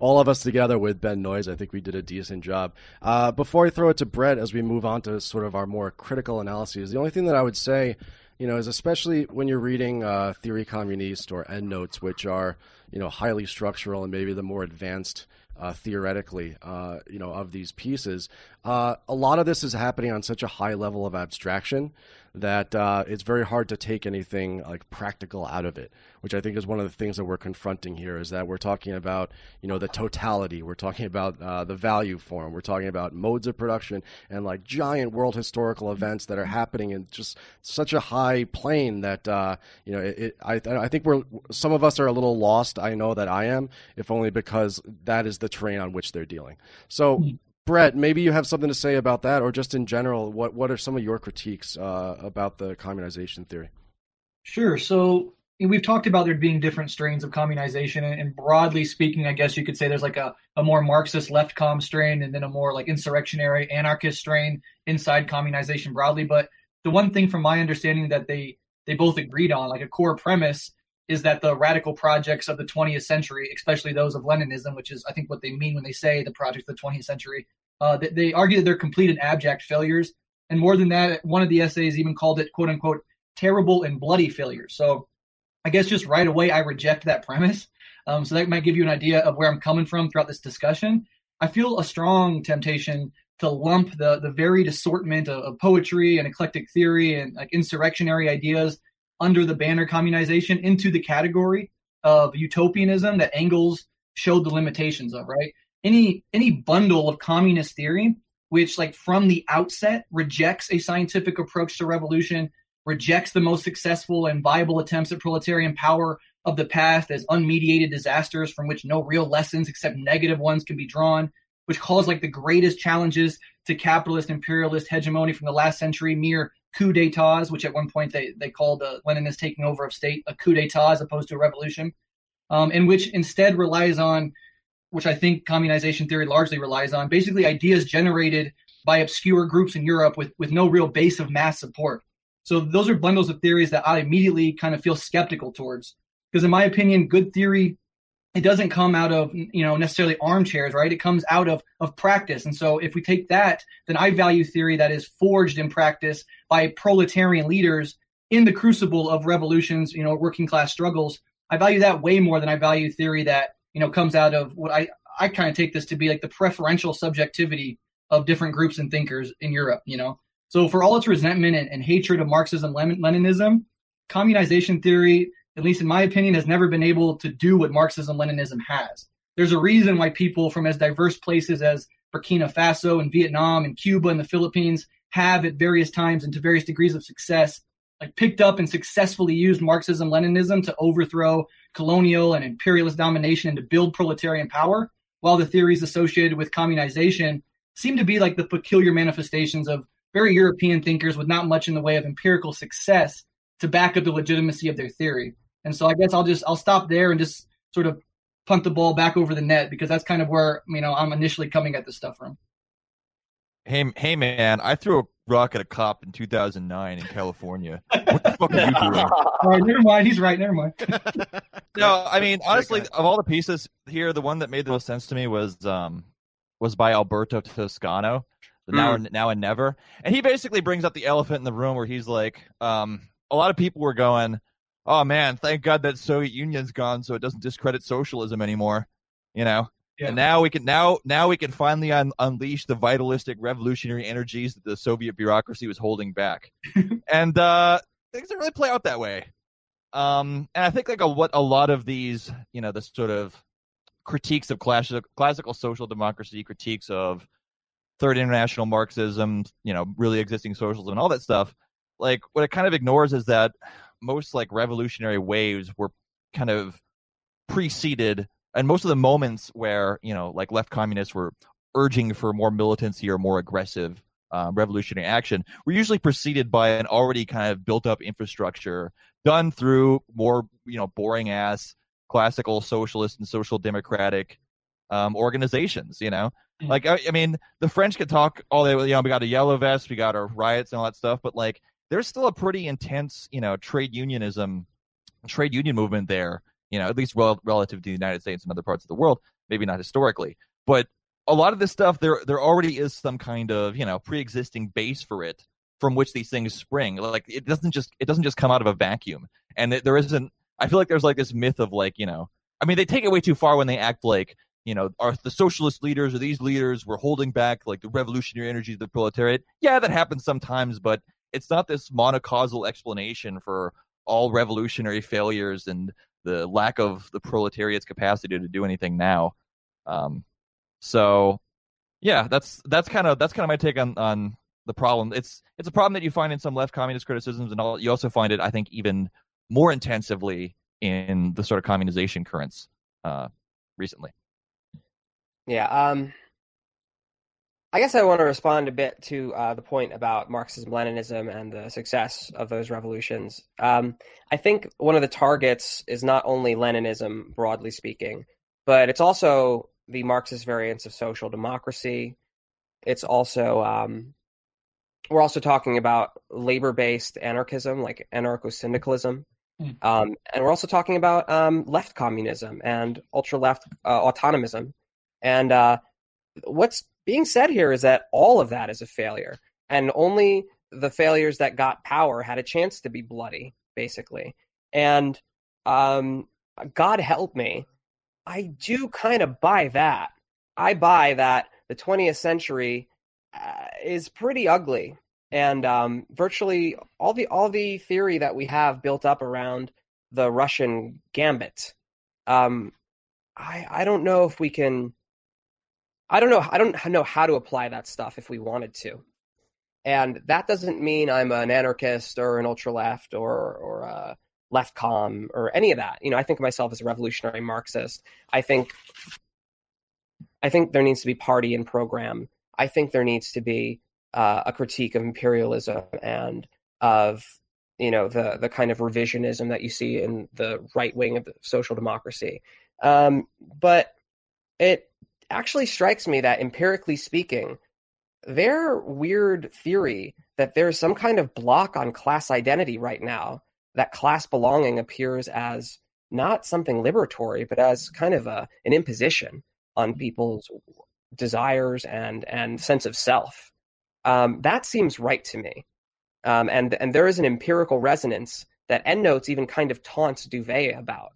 all of us together with Ben Noys, I think we did a decent job. Uh, before I throw it to Breht, as we move on to sort of our more critical analyses, the only thing that I would say, you know, is especially when you're reading uh, Théorie Communiste or Endnotes, which are, you know, highly structural and maybe the more advanced – uh, theoretically, uh, you know, of these pieces. Uh, a lot of this is happening on such a high level of abstraction that uh, it's very hard to take anything like practical out of it. Which I think is one of the things that we're confronting here is that we're talking about, you know, the totality. We're talking about uh, the value form. We're talking about modes of production and like giant world historical events that are happening in just such a high plane that uh, you know, it, it, I, I think we're some of us are a little lost. I know that I am, if only because that is the terrain on which they're dealing. So. Breht, maybe you have something to say about that, or just in general, what what are some of your critiques uh, about the communization theory? Sure. So we've talked about there being different strains of communization, and broadly speaking, I guess you could say there's like a, a more Marxist left com strain, and then a more like insurrectionary anarchist strain inside communization broadly. But the one thing, from my understanding, that they they both agreed on, like a core premise, is that the radical projects of the 20th century, especially those of Leninism, which is I think what they mean when they say the projects of the 20th century, uh, they, they argue that they're complete and abject failures. And more than that, one of the essays even called it "quote unquote" terrible and bloody failures. So I guess just right away I reject that premise. Um, so that might give you an idea of where I'm coming from throughout this discussion. I feel a strong temptation to lump the the varied assortment of, of poetry and eclectic theory and like insurrectionary ideas under the banner communization into the category of utopianism that Engels showed the limitations of, right? Any any bundle of communist theory which like from the outset rejects a scientific approach to revolution, rejects the most successful and viable attempts at proletarian power of the past as unmediated disasters from which no real lessons except negative ones can be drawn, which calls like the greatest challenges to capitalist imperialist hegemony from the last century mere coup d'etats, which at one point they, they called the Leninist taking over of state a coup d'etat as opposed to a revolution, um, and which instead relies on, which I think communization theory largely relies on, basically ideas generated by obscure groups in Europe with, with no real base of mass support. So those are bundles of theories that I immediately kind of feel skeptical towards. Because in my opinion, good theory it doesn't come out of you know necessarily armchairs right? It comes out of of practice. And so if we take that then i value theory that is forged in practice by proletarian leaders in the crucible of revolutions you know working class struggles. I value that way more than i value theory that you know comes out of what i i kind of take this to be like the preferential subjectivity of different groups and thinkers in Europe. You know, so for all its resentment and, and hatred of Marxism, Leninism, communization theory, at least in my opinion, has never been able to do what Marxism Leninism has. There's a reason why people from as diverse places as Burkina Faso and Vietnam and Cuba and the Philippines have at various times and to various degrees of success like picked up and successfully used Marxism Leninism to overthrow colonial and imperialist domination and to build proletarian power, while the theories associated with communization seem to be like the peculiar manifestations of very European thinkers with not much in the way of empirical success to back up the legitimacy of their theory. And so I guess I'll just I'll stop there and just sort of punt the ball back over the net because that's kind of where you know I'm initially coming at this stuff from. Hey, hey, man! I threw a rock at a cop in 2009 in California. what the fuck are you doing? All right, never mind. He's right. Never mind. no, I mean honestly, of all the pieces here, the one that made the most sense to me was um was by Alberto Toscano. Mm. Now, now and never, and he basically brings up the elephant in the room where he's like, um, a lot of people were going, "Oh man, thank God that Soviet Union's gone, so it doesn't discredit socialism anymore." You know, yeah. And now we can now now we can finally un- unleash the vitalistic revolutionary energies that the Soviet bureaucracy was holding back, and uh, things don't really play out that way. Um, and I think like a, what a lot of these, you know, the sort of critiques of classical classical social democracy, critiques of third international Marxism, you know, really existing socialism, and all that stuff. Like what it kind of ignores is that most like revolutionary waves were kind of preceded and most of the moments where you know like left communists were urging for more militancy or more aggressive um, revolutionary action were usually preceded by an already kind of built up infrastructure done through more you know boring ass classical socialist and social democratic um, organizations you know mm-hmm. like I, I, mean the french could talk all day you know we got a yellow vest we got our riots and all that stuff but like there's still a pretty intense you know trade unionism trade union movement there you know, at least rel- relative to the United States and other parts of the world, maybe not historically. But a lot of this stuff, there there already is some kind of you know pre-existing base for it from which these things spring. Like it doesn't just it doesn't just come out of a vacuum, and it, there isn't. I feel like there's like this myth of like you know, I mean, they take it way too far when they act like you know, are the socialist leaders or these leaders were holding back like the revolutionary energies of the proletariat? Yeah, that happens sometimes, but it's not this monocausal explanation for all revolutionary failures and the lack of the proletariat's capacity to do anything now. Um, so yeah, that's that's kind of that's kind of my take on on the problem. It's it's a problem that you find in some left communist criticisms, and all, you also find it, I think, even more intensively in the sort of communization currents uh, recently. Yeah. Um, I guess I want to respond a bit to uh, the point about Marxism, Leninism, and the success of those revolutions. Um, I think one of the targets is not only Leninism, broadly speaking, but it's also the Marxist variants of social democracy. It's also um, we're also talking about labor-based anarchism, like anarcho-syndicalism, mm. um, and we're also talking about um, left communism and ultra-left uh, autonomism. And uh, what's being said here is that all of that is a failure, and only the failures that got power had a chance to be bloody, basically. And um, God help me, I do kind of buy that. I buy that the 20th century uh, is pretty ugly, and um, virtually all the all the theory that we have built up around the Russian gambit. Um, I I don't know if we can I don't know. I don't know how to apply that stuff if we wanted to. And that doesn't mean I'm an anarchist or an ultra left or or a left com or any of that. You know, I think of myself as a revolutionary Marxist. I think I think there needs to be party and program. I think there needs to be uh, a critique of imperialism and of you know the the kind of revisionism that you see in the right wing of social democracy. Um, but it actually strikes me that empirically speaking, their weird theory that there's some kind of block on class identity right now, that class belonging appears as not something liberatory, but as kind of a, an imposition on people's desires and, and sense of self. Um, that seems right to me. Um, and, and there is an empirical resonance that EndNotes even kind of taunts Dauvé about.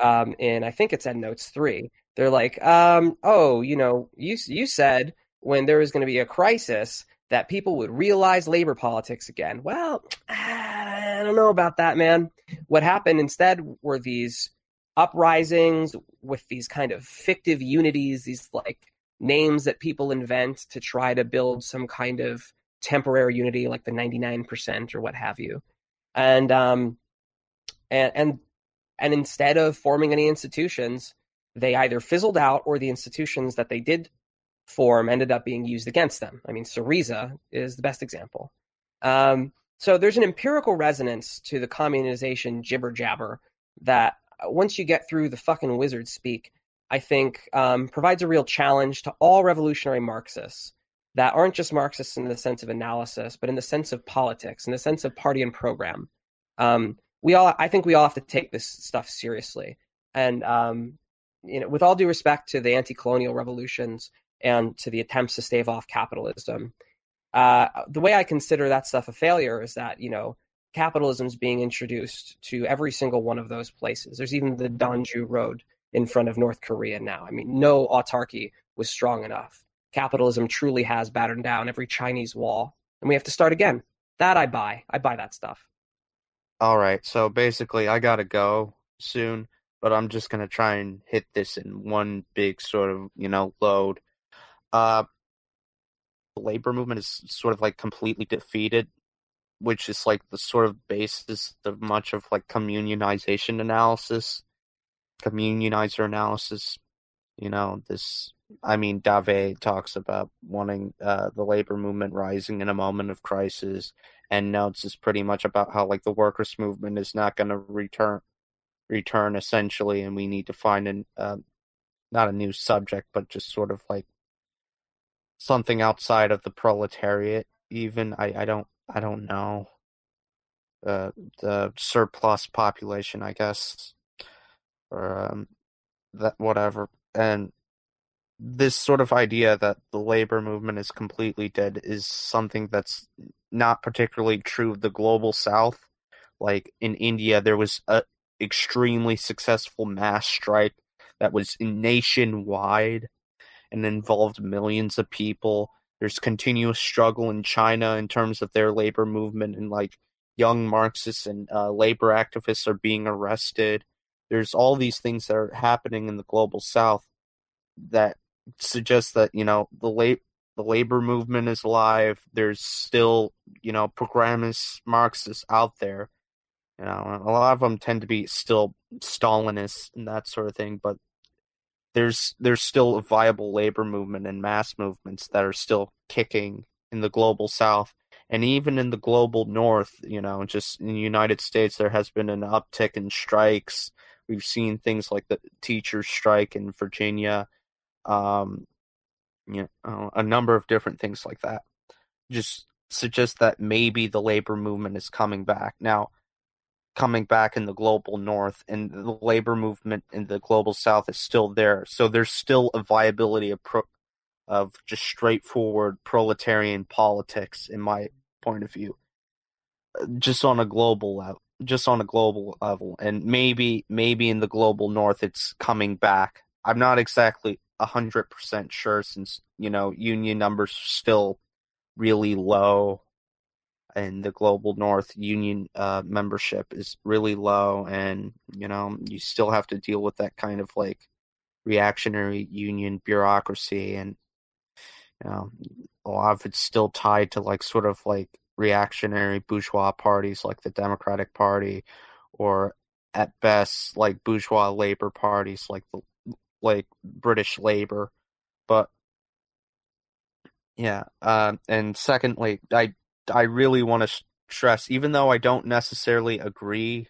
Um, in I think it's EndNotes three, they're like, um, oh, you know, you you said when there was going to be a crisis that people would realize labor politics again. Well, I don't know about that, man. What happened instead were these uprisings with these kind of fictive unities, these like names that people invent to try to build some kind of temporary unity, like the 99% or what have you. And, um, and, and, and instead of forming any institutions, they either fizzled out or the institutions that they did form ended up being used against them. I mean, Syriza is the best example. Um, so there's an empirical resonance to the communization jibber jabber that uh, once you get through the fucking wizard speak, I think um, provides a real challenge to all revolutionary Marxists that aren't just Marxists in the sense of analysis, but in the sense of politics, in the sense of party and program. Um, we all, I think, we all have to take this stuff seriously. And um, you know, with all due respect to the anti-colonial revolutions and to the attempts to stave off capitalism, uh, the way I consider that stuff a failure is that you know capitalism is being introduced to every single one of those places. There's even the Donju Road in front of North Korea now. I mean, no autarky was strong enough. Capitalism truly has battered down every Chinese wall, and we have to start again. That I buy. I buy that stuff. All right, so basically, I gotta go soon, but I'm just gonna try and hit this in one big sort of you know load. Uh, the labor movement is sort of like completely defeated, which is like the sort of basis of much of like communionization analysis, communionizer analysis. You know, this, I mean, Dauvé talks about wanting uh, the labor movement rising in a moment of crisis, and notes is pretty much about how like the workers' movement is not going to return, return essentially, and we need to find an, uh, not a new subject, but just sort of like something outside of the proletariat even. I i don't i don't know. Uh, the surplus population i guess or um that whatever. And this sort of idea that the labor movement is completely dead is something that's not particularly true of the global south. Like in india there was a extremely successful mass strike that was nationwide and involved millions of people. There's continuous struggle in China in terms of their labor movement, and like young Marxists and uh, labor activists are being arrested. There's all these things that are happening in the global South that suggest that you know the late the labor movement is alive. There's still you know programmist Marxists out there. You know, a lot of them tend to be still Stalinists and that sort of thing, but there's there's still a viable labor movement and mass movements that are still kicking in the global south and even in the global north you know just in the united states there has been an uptick in strikes. We've seen things like the teachers strike in virginia um you know, a number of different things like that. Just suggest that maybe the labor movement is coming back. Now coming back in the global north and the labor movement in the global south is still there. So there's still a viability of pro- of just straightforward proletarian politics in my point of view. Uh, just on a global level just on a global level and maybe maybe in the global north it's coming back. I'm not exactly 100% sure since you know union numbers are still really low and the global north union uh, membership is really low and you know you still have to deal with that kind of like reactionary union bureaucracy and you know a lot of it's still tied to like sort of like reactionary bourgeois parties like the democratic party or at best like bourgeois labor parties like the like british labor. But yeah uh, and secondly i I really want to stress, even though I don't necessarily agree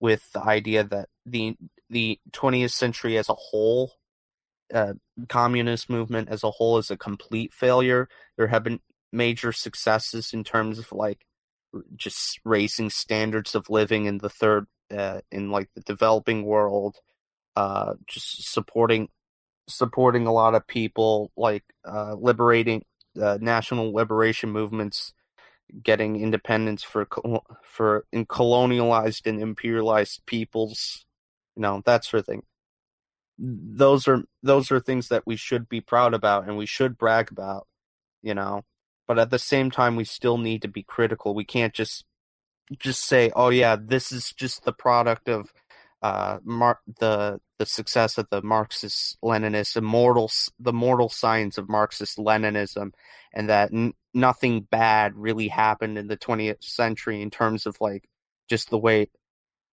with the idea that the the 20th century as a whole, uh, communist movement as a whole, is a complete failure. There have been major successes in terms of like just raising standards of living in the third, uh, in like the developing world, uh, just supporting supporting a lot of people, like uh, liberating uh, national liberation movements getting independence for for in colonialized and imperialized peoples, you know that sort of thing. those are those are things that we should be proud about and we should brag about, you know. But at the same time, we still need to be critical. We can't just just say, "Oh yeah, this is just the product of uh, Mar- the the success of the Marxist Leninist, immortal, the mortal science of Marxist Leninism, and that n- nothing bad really happened in the 20th century in terms of like just the way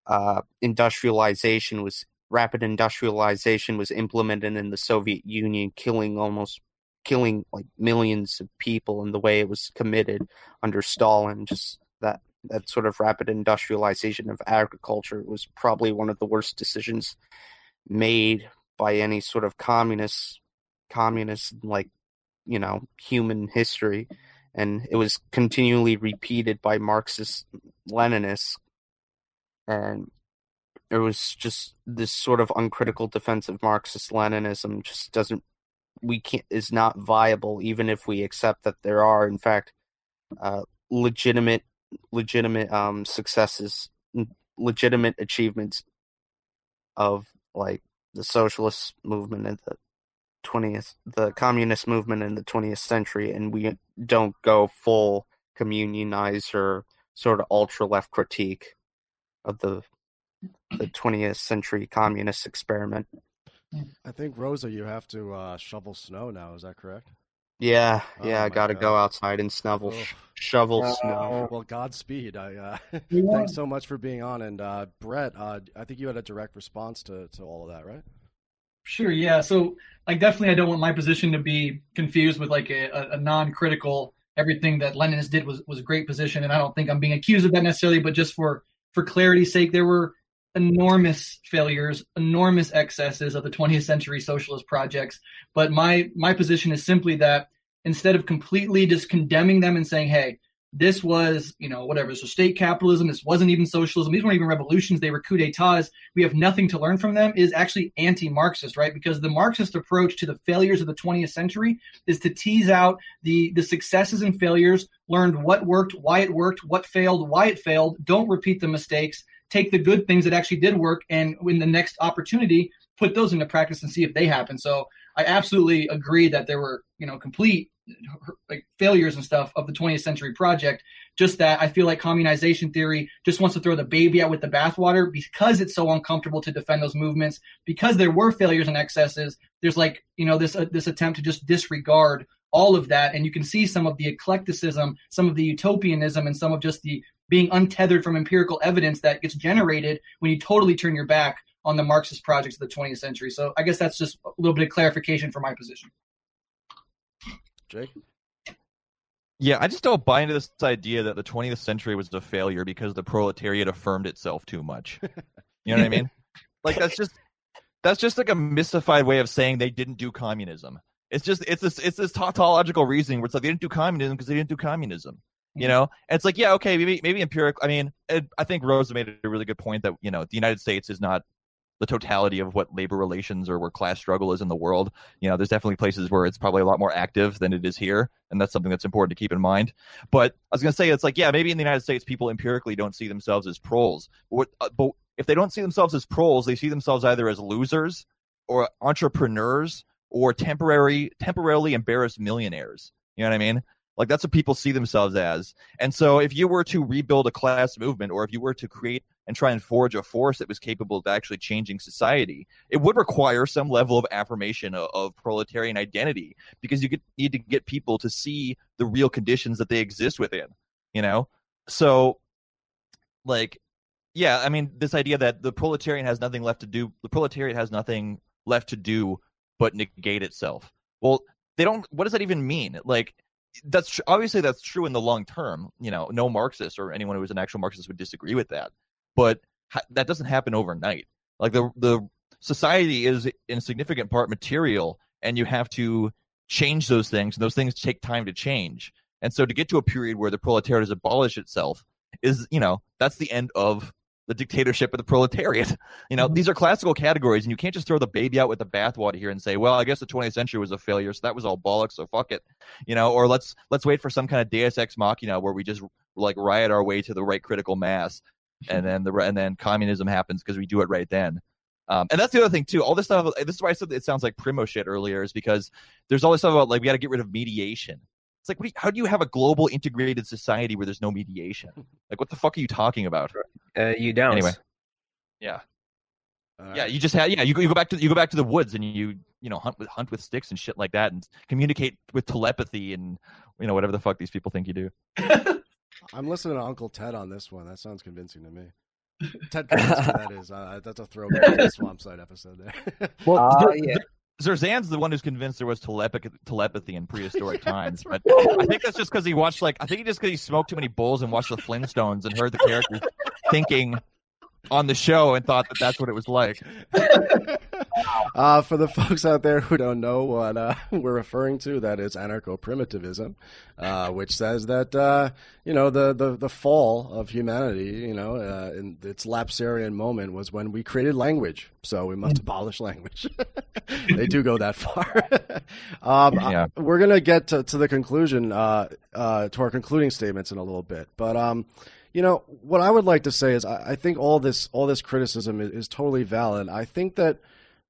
uh, industrialization was rapid industrialization was implemented in the Soviet Union, killing almost killing like millions of people, and the way it was committed under Stalin, just that that sort of rapid industrialization of agriculture was probably one of the worst decisions made by any sort of communist communist like you know human history. And it was continually repeated by marxist leninists. And it was just this sort of uncritical defense of marxist leninism just doesn't we can't is not viable even if we accept that there are in fact uh, legitimate legitimate um successes legitimate achievements of like the socialist movement in the 20th the communist movement in the 20th century and we don't go full communionize or sort of ultra left critique of the the 20th century communist experiment I think Rosa, you have to uh, shovel snow now. Is that correct? Yeah yeah Oh i gotta God. go outside and snovel Ugh. shovel No. snow Well, Godspeed. I uh, Yeah. thanks so much for being on. And uh, Breht, uh, I think you had a direct response to, to all of that, right? Sure, yeah. So, like, definitely, I don't want my position to be confused with like a, a, a non-critical. Everything that Leninist did was was a great position, and I don't think I'm being accused of that necessarily. But just for for clarity's sake, there were enormous failures, enormous excesses of the 20th century socialist projects. But my my position is simply that instead of completely just condemning them and saying, "Hey, this was you know whatever, so state capitalism, this wasn't even socialism, these weren't even revolutions, they were coup d'états," we have nothing to learn from them is actually anti-Marxist, right? Because the Marxist approach to the failures of the 20th century is to tease out the the successes and failures, learn what worked, why it worked, what failed, why it failed. Don't repeat the mistakes. Take the good things that actually did work, and in the next opportunity, put those into practice and see if they happen. So I absolutely agree that there were you know complete like failures and stuff of the 20th century project. Just that i feel like communization theory just wants to throw the baby out with the bathwater because it's so uncomfortable to defend those movements. Because there were failures and excesses there's like you know this uh, this attempt to just disregard all of that. And you can see some of the eclecticism some of the utopianism and some of just the being untethered from empirical evidence that gets generated when you totally turn your back on the marxist projects of the 20th century so i guess that's just a little bit of clarification for my position Jake? Yeah, I just don't buy into this idea that the 20th century was a failure because the proletariat affirmed itself too much. You know what I mean? Like that's just that's just like a mystified way of saying they didn't do communism. It's just it's this it's this tautological reasoning where it's like they didn't do communism because they didn't do communism. You know, and it's like yeah, okay, maybe maybe empirical. I mean, it, I think Rosa made a really good point that you know the United States is not the totality of what labor relations or where class struggle is in the world. You know, there's definitely places where it's probably a lot more active than it is here, and that's something that's important to keep in mind. But I was going to say, it's like, yeah, maybe in the United States, people empirically don't see themselves as proles. But, uh, but if they don't see themselves as proles, they see themselves either as losers or entrepreneurs or temporary, temporarily embarrassed millionaires. You know what I mean? Like that's what people see themselves as. And so if you were to rebuild a class movement or if you were to create and try and forge a force that was capable of actually changing society, it would require some level of affirmation of, of proletarian identity because you could need to get people to see the real conditions that they exist within, you know? So like yeah, I mean this idea that the proletarian has nothing left to do the proletariat has nothing left to do but negate itself. Well, they don't what does that even mean? Like that's tr- obviously that's true in the long term. You know, no Marxist or anyone who is an actual Marxist would disagree with that. But ha- that doesn't happen overnight. Like the the society is in significant part material, and you have to change those things, and those things take time to change. And so, to get to a period where the proletariat has abolished itself is, you know, that's the end of the dictatorship of the proletariat. You know, Mhm. these are classical categories, and you can't just throw the baby out with the bathwater here and say, "Well, I guess the 20th century was a failure, so that was all bollocks, so fuck it," you know, or let's let's wait for some kind of Deus ex machina where we just like riot our way to the right critical mass, and then the and then communism happens because we do it right then. Um, and that's the other thing too. All this stuff. This is why I said it sounds like primo shit earlier, is because there's all this stuff about like we got to get rid of mediation. It's like, what do you, how do you have a global integrated society where there's no mediation? Like, what the fuck are you talking about? Uh, you don't. Anyway. Yeah, Uh, yeah. You just had yeah. You go, you go back to you go back to the woods and you you know hunt with hunt with sticks and shit like that and communicate with telepathy and you know whatever the fuck these people think you do. I'm listening to Uncle Ted on this one. That sounds convincing to me. Ted Kaczynski, that is. Uh, that's a throwback to the Swamp Side episode there. Well, Uh, Zer- yeah. Zerzan's the one who's convinced there was telepathy, telepathy in prehistoric times, but right. I think that's just because he watched like I think he just because he smoked too many bowls and watched the Flintstones and heard the characters thinking on the show and thought that that's what it was like. uh, for the folks out there who don't know what uh, we're referring to, that is anarcho-primitivism, uh, which says that uh, you know the, the, the fall of humanity, you know, uh, in its lapsarian moment was when we created language. So we must abolish language. they do go that far. um, Yeah. I- we're gonna get to, to the conclusion, uh, uh, to our concluding statements in a little bit, but um, you know what I would like to say is I, I think all this all this criticism is, is totally valid. I think that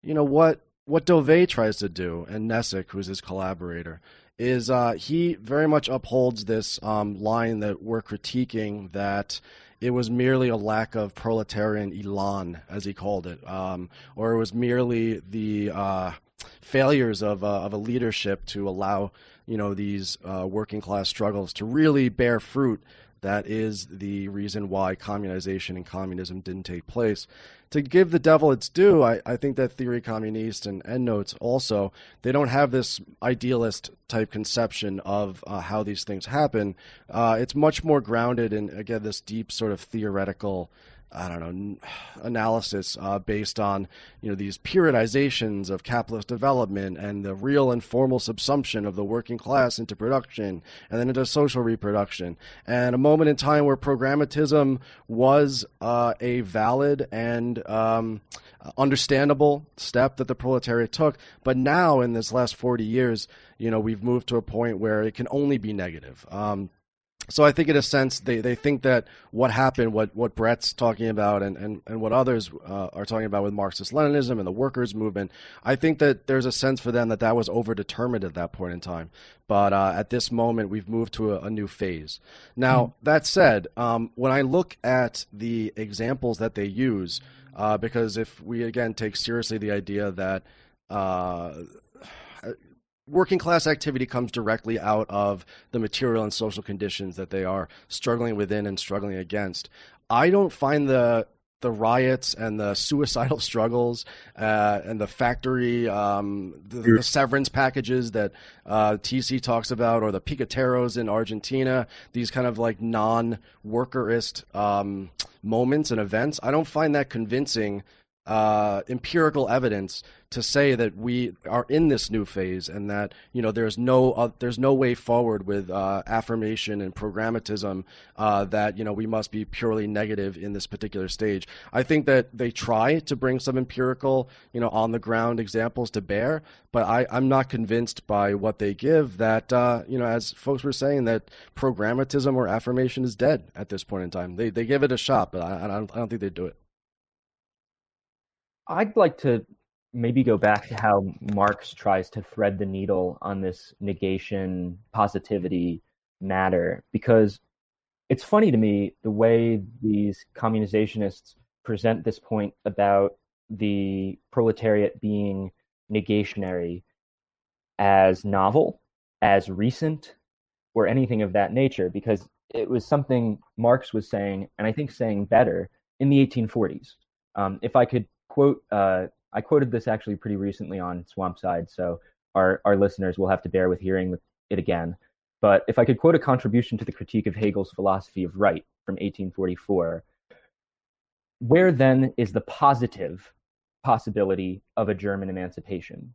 you know what what Dauvé tries to do, and Nesic, who's his collaborator, is uh, he very much upholds this um, line that we're critiquing that it was merely a lack of proletarian elan, as he called it, um, or it was merely the uh, failures of uh, of a leadership to allow you know these uh, working class struggles to really bear fruit. That is the reason why communization and communism didn't take place. To give the devil its due, I, I think that Théorie Communiste and Endnotes also, they don't have this idealist type conception of uh, how these things happen. Uh, it's much more grounded in, again, this deep sort of theoretical I don't know analysis uh, based on you know these periodizations of capitalist development and the real and formal subsumption of the working class into production and then into social reproduction. And a moment in time where programmatism was uh, a valid and um, understandable step that the proletariat took. But now in this last 40 years you know we've moved to a point where it can only be negative. Um, so I think in a sense they, they think that what happened, what, what Breht's talking about and, and, and what others uh, are talking about with Marxist Leninism and the workers movement, I think that there's a sense for them that that was overdetermined at that point in time. But uh, at this moment, we've moved to a, a new phase. Now, that said, um, when I look at the examples that they use, uh, because if we again take seriously the idea that uh, working class activity comes directly out of the material and social conditions that they are struggling within and struggling against. I don't find the the riots and the suicidal struggles uh, and the factory, um, the, the severance packages that uh, TC talks about, or the piqueteros in Argentina, these kind of like non workerist um, moments and events. I don't find that convincing uh, empirical evidence to say that we are in this new phase and that you know there's no uh, there's no way forward with uh, affirmation and programmatism uh, that you know we must be purely negative in this particular stage. I think that they try to bring some empirical you know on the ground examples to bear, but I, I'm not convinced by what they give that uh, you know as folks were saying that programmatism or affirmation is dead at this point in time. They they give it a shot, but I, I don't I don't think they do it. I'd like to maybe go back to how Marx tries to thread the needle on this negation positivity matter because it's funny to me the way these communizationists present this point about the proletariat being negationary as novel, as recent, or anything of that nature because it was something Marx was saying, and I think saying better in the 1840s. Um, if I could quote, uh, I quoted this actually pretty recently on Swampside, so our, our listeners will have to bear with hearing it again. But if I could quote a contribution to the critique of Hegel's philosophy of right from 1844, where then is the positive possibility of a German emancipation?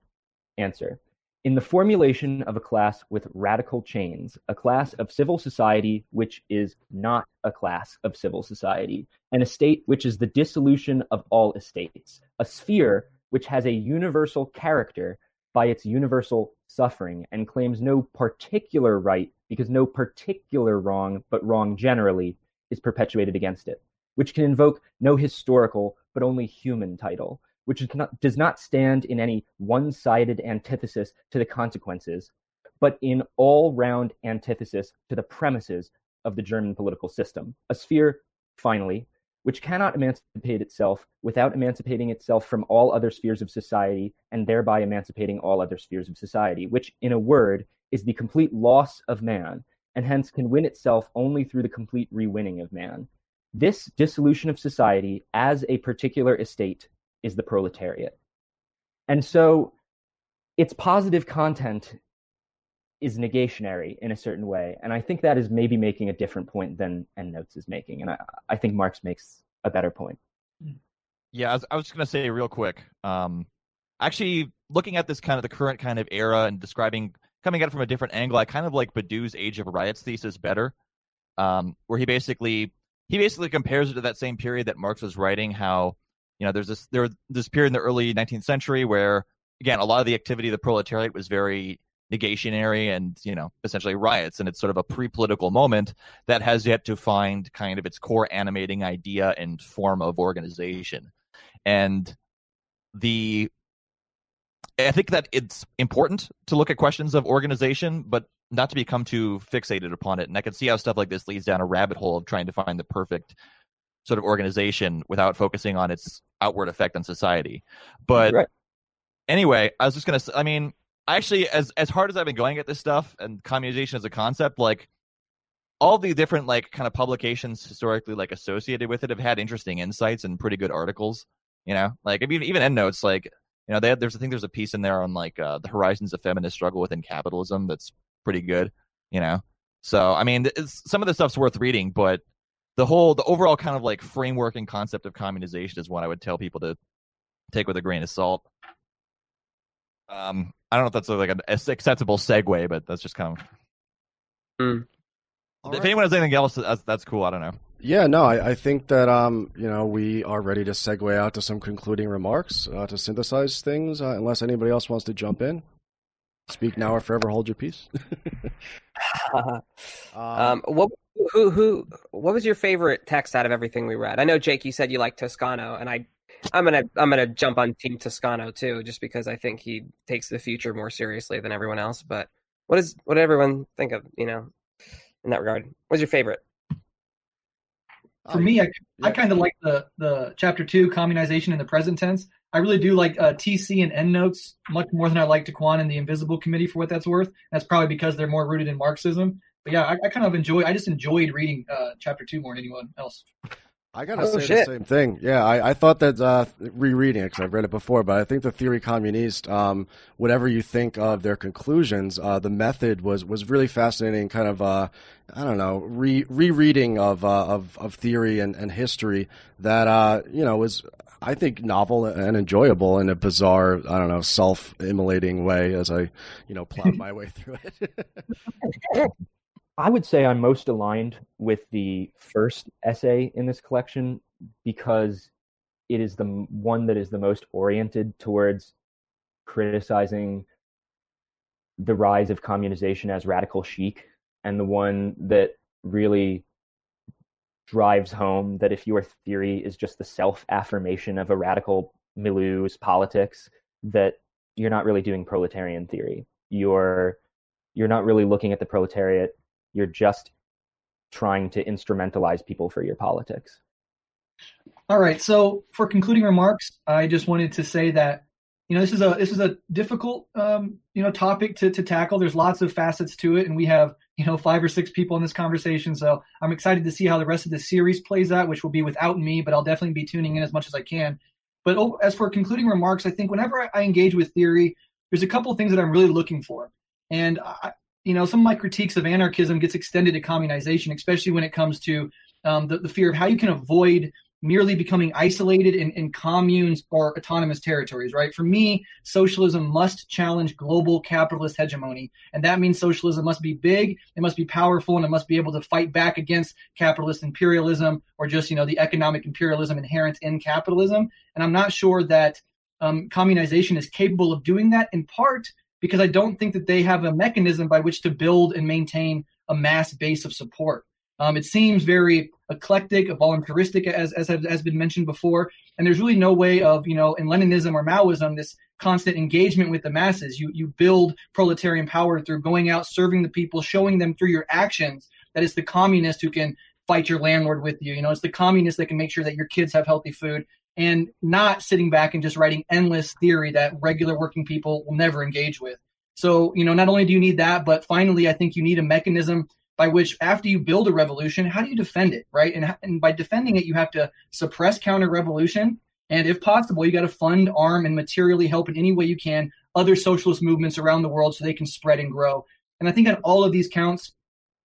Answer in the formulation of a class with radical chains, a class of civil society which is not a class of civil society, and a state which is the dissolution of all estates, a sphere which has a universal character by its universal suffering and claims no particular right because no particular wrong, but wrong generally, is perpetuated against it, which can invoke no historical but only human title, which not, does not stand in any one sided antithesis to the consequences, but in all round antithesis to the premises of the German political system. A sphere, finally, which cannot emancipate itself without emancipating itself from all other spheres of society and thereby emancipating all other spheres of society, which, in a word, is the complete loss of man, and hence can win itself only through the complete rewinning of man. This dissolution of society as a particular estate is the proletariat. And so its positive content is negationary in a certain way. And I think that is maybe making a different point than Endnotes is making. And I, I think Marx makes a better point. Yeah, I was, I was just going to say real quick. Um, actually, looking at this kind of the current kind of era and describing, coming at it from a different angle, I kind of like Badiou's Age of Riots thesis better, um, where he basically he basically compares it to that same period that Marx was writing. How you know there's this there this period in the early 19th century where again a lot of the activity of the proletariat was very negationary and you know essentially riots and it's sort of a pre-political moment that has yet to find kind of its core animating idea and form of organization. And the i think that it's important to look at questions of organization but not to become too fixated upon it. And i can see how stuff like this leads down a rabbit hole of trying to find the perfect sort of organization without focusing on its outward effect on society. But Right. anyway i was just gonna I mean actually as as hard as i've been going at this stuff and communization as a concept like all the different like kind of publications historically like associated with it have had interesting insights and pretty good articles you know? Like I mean, even endnotes like you know they had, there's i think there's a piece in there on like uh, the horizons of feminist struggle within capitalism that's pretty good you know? So i mean it's, some of the stuff's worth reading but the whole the overall kind of like framework and concept of communization is what i would tell people to take with a grain of salt um i don't know if that's like an acceptable segue but that's just kind of All if right. anyone has anything else that's, that's cool i don't know Yeah, no, I, I think that um, you know we are ready to segue out to some concluding remarks uh, to synthesize things. Uh, unless anybody else wants to jump in, speak now or forever hold your peace. um, what who who what was your favorite text out of everything we read? I know Jake, you said you like Toscano, and I I'm gonna I'm gonna jump on Team Toscano too, just because I think he takes the future more seriously than everyone else. But what is what did everyone think of you know in that regard? What's your favorite? For me, I, I kind of like the the chapter two communization in the present tense. I really do like uh, TC and endnotes much more than I like Tiqqun and the Invisible Committee for what that's worth. That's probably because they're more rooted in Marxism. But yeah, I, I kind of enjoy. I just enjoyed reading uh, chapter two more than anyone else. I gotta Oh, say shit. the same thing. Yeah, I, I thought that uh, rereading it because I've read it before, but I think the Théorie Communiste, um, whatever you think of their conclusions, uh, the method was was really fascinating. Kind of, uh, I don't know, re rereading of uh, of of theory and, and history that uh, you know was. I think novel and enjoyable in a bizarre, I don't know, self-immolating way as I, you know, plowed my way through it. I would say I'm most aligned with the first essay in this collection because it is the one that is the most oriented towards criticizing the rise of communization as radical chic and the one that really drives home that if your theory is just the self affirmation of a radical milieu's politics that you're not really doing proletarian theory. You're you're not really looking at the proletariat you're just trying to instrumentalize people for your politics All right. So for concluding remarks, I just wanted to say that you know this is a this is a difficult um, you know topic to to tackle. There's lots of facets to it, and we have you know five or six people in this conversation. So I'm excited to see how the rest of the series plays out, which will be without me, but I'll definitely be tuning in as much as I can. But as for concluding remarks, I think whenever I, I engage with theory, there's a couple things that I'm really looking for, and I, you know some of my critiques of anarchism gets extended to communization, especially when it comes to um, the, the fear of how you can avoid merely becoming isolated in, in communes or autonomous territories, right? For me, socialism must challenge global capitalist hegemony. And that means socialism must be big, it must be powerful, and it must be able to fight back against capitalist imperialism or just, you know, the economic imperialism inherent in capitalism. And I'm not sure that um, communization is capable of doing that in part because I don't think that they have a mechanism by which to build and maintain a mass base of support. Um, it seems very eclectic, voluntaristic, as as has, been mentioned before, And there's really no way of, you know, in Leninism or Maoism, this constant engagement with the masses. You you build proletarian power through going out, serving the people, showing them through your actions that it's the communist who can fight your landlord with you. You know, it's the communist that can make sure that your kids have healthy food and not sitting back and just writing endless theory that regular working people will never engage with. So, you know, not only do you need that, but finally, I think you need a mechanism by which, after you build a revolution, how do you defend it, right? And, and by defending it, you have to suppress counter revolution. And if possible, you got to fund, arm, and materially help in any way you can other socialist movements around the world so they can spread and grow. And I think on all of these counts,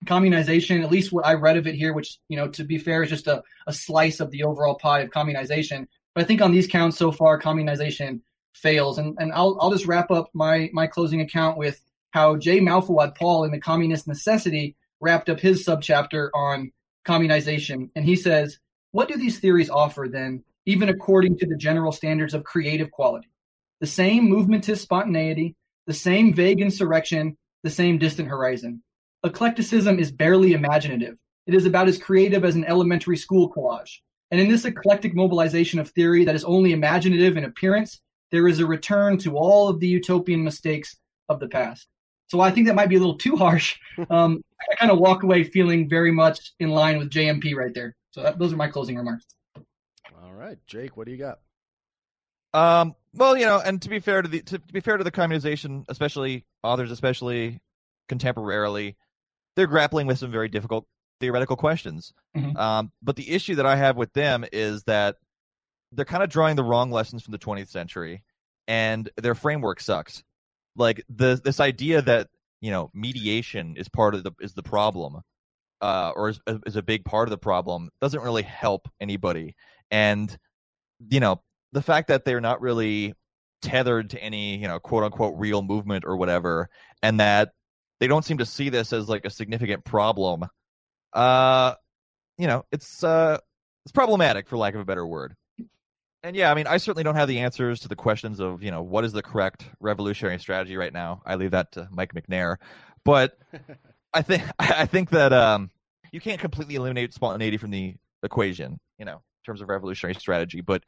communization, at least what I read of it here, which, you know, to be fair, is just a, a slice of the overall pie of communization. But I think on these counts so far, communization fails. And, and I'll, I'll just wrap up my, my closing account with how J. Moufawad-Paul in The Communist Necessity wrapped up his subchapter on communization. And he says, What do these theories offer then, even according to the general standards of creative quality? The same movementist spontaneity, the same vague insurrection, the same distant horizon. Eclecticism is barely imaginative. It is about as creative as an elementary school collage. And in this eclectic mobilization of theory that is only imaginative in appearance, there is a return to all of the utopian mistakes of the past. So I think that might be a little too harsh. Um, I kind of walk away feeling very much in line with JMP right there. So that, those are my closing remarks. All right, Jake, what do you got? Um, well, you know, and to be fair to the to, to be fair to the communization, especially authors, especially contemporarily, they're grappling with some very difficult theoretical questions. Mhm. Um, but the issue that I have with them is that they're kind of drawing the wrong lessons from the 20th century, and their framework sucks. Like the this idea that you know mediation is part of the is the problem, uh, or is, is a big part of the problem doesn't really help anybody. And you know the fact that they're not really tethered to any you know quote unquote real movement or whatever, and that they don't seem to see this as like a significant problem uh you know it's uh it's problematic for lack of a better word. And yeah i mean i certainly don't have the answers to the questions of you know what is the correct revolutionary strategy right now? I leave that to Mike Macnair. But i think i think that um you can't completely eliminate spontaneity from the equation you know in terms of revolutionary strategy. But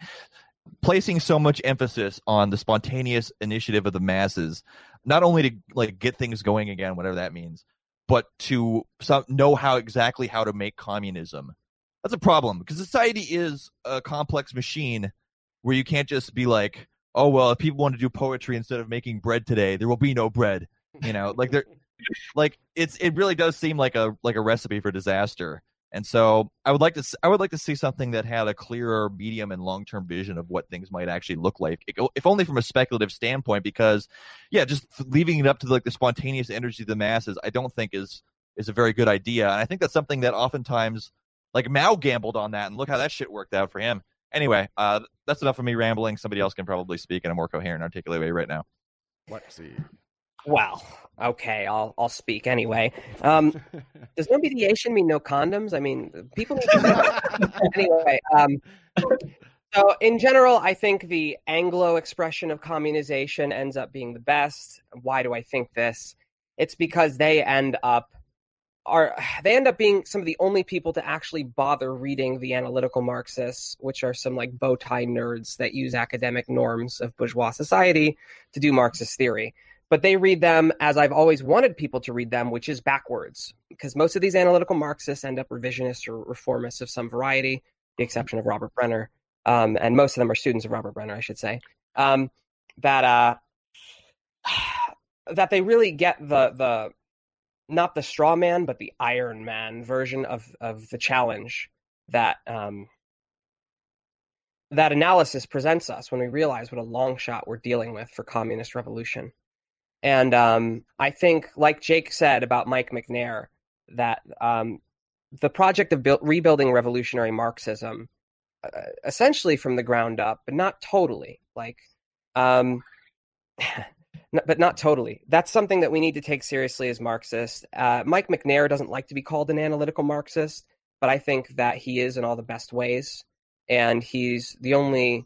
placing so much emphasis on the spontaneous initiative of the masses not only to like get things going again whatever that means but to some, know how exactly how to make communism. That's a problem because society is a complex machine where you can't just be like, oh well, if people want to do poetry instead of making bread today, there will be no bread. You know, like there, like it's it really does seem like a like a recipe for disaster. And so I would like to I would like to see something that had a clearer medium and long term vision of what things might actually look like, if only from a speculative standpoint. Because yeah, just leaving it up to like the spontaneous energy of the masses, I don't think is is a very good idea. And I think that's something that oftentimes like Mao gambled on that, and look how that shit worked out for him. Anyway, uh, that's enough of me rambling. Somebody else can probably speak in a more coherent, articulate way right now. Lexi. Well, okay, I'll I'll speak anyway. Um, does no mediation mean no condoms? I mean, people anyway. Um, so, in general, I think the Anglo expression of communization ends up being the best. Why do I think this? It's because they end up are they end up being some of the only people to actually bother reading the analytical Marxists, which are some like bow tie nerds that use academic norms of bourgeois society to do Marxist theory but they read them as I've always wanted people to read them, which is backwards. Because most of these analytical Marxists end up revisionists or reformists of some variety, the exception of Robert Brenner. Um, and most of them are students of Robert Brenner, I should say. Um, that uh, that they really get the the not the straw man, but the Iron Man version of of the challenge that um, that analysis presents us when we realize what a long shot we're dealing with for communist revolution. And um, I think, like Jake said about Mike Macnair, that um, the project of build, rebuilding revolutionary Marxism, uh, essentially from the ground up, but not totally, like, um, but not totally. That's something that we need to take seriously as Marxists. Uh, Mike Macnair doesn't like to be called an analytical Marxist, but I think that he is in all the best ways, and he's the only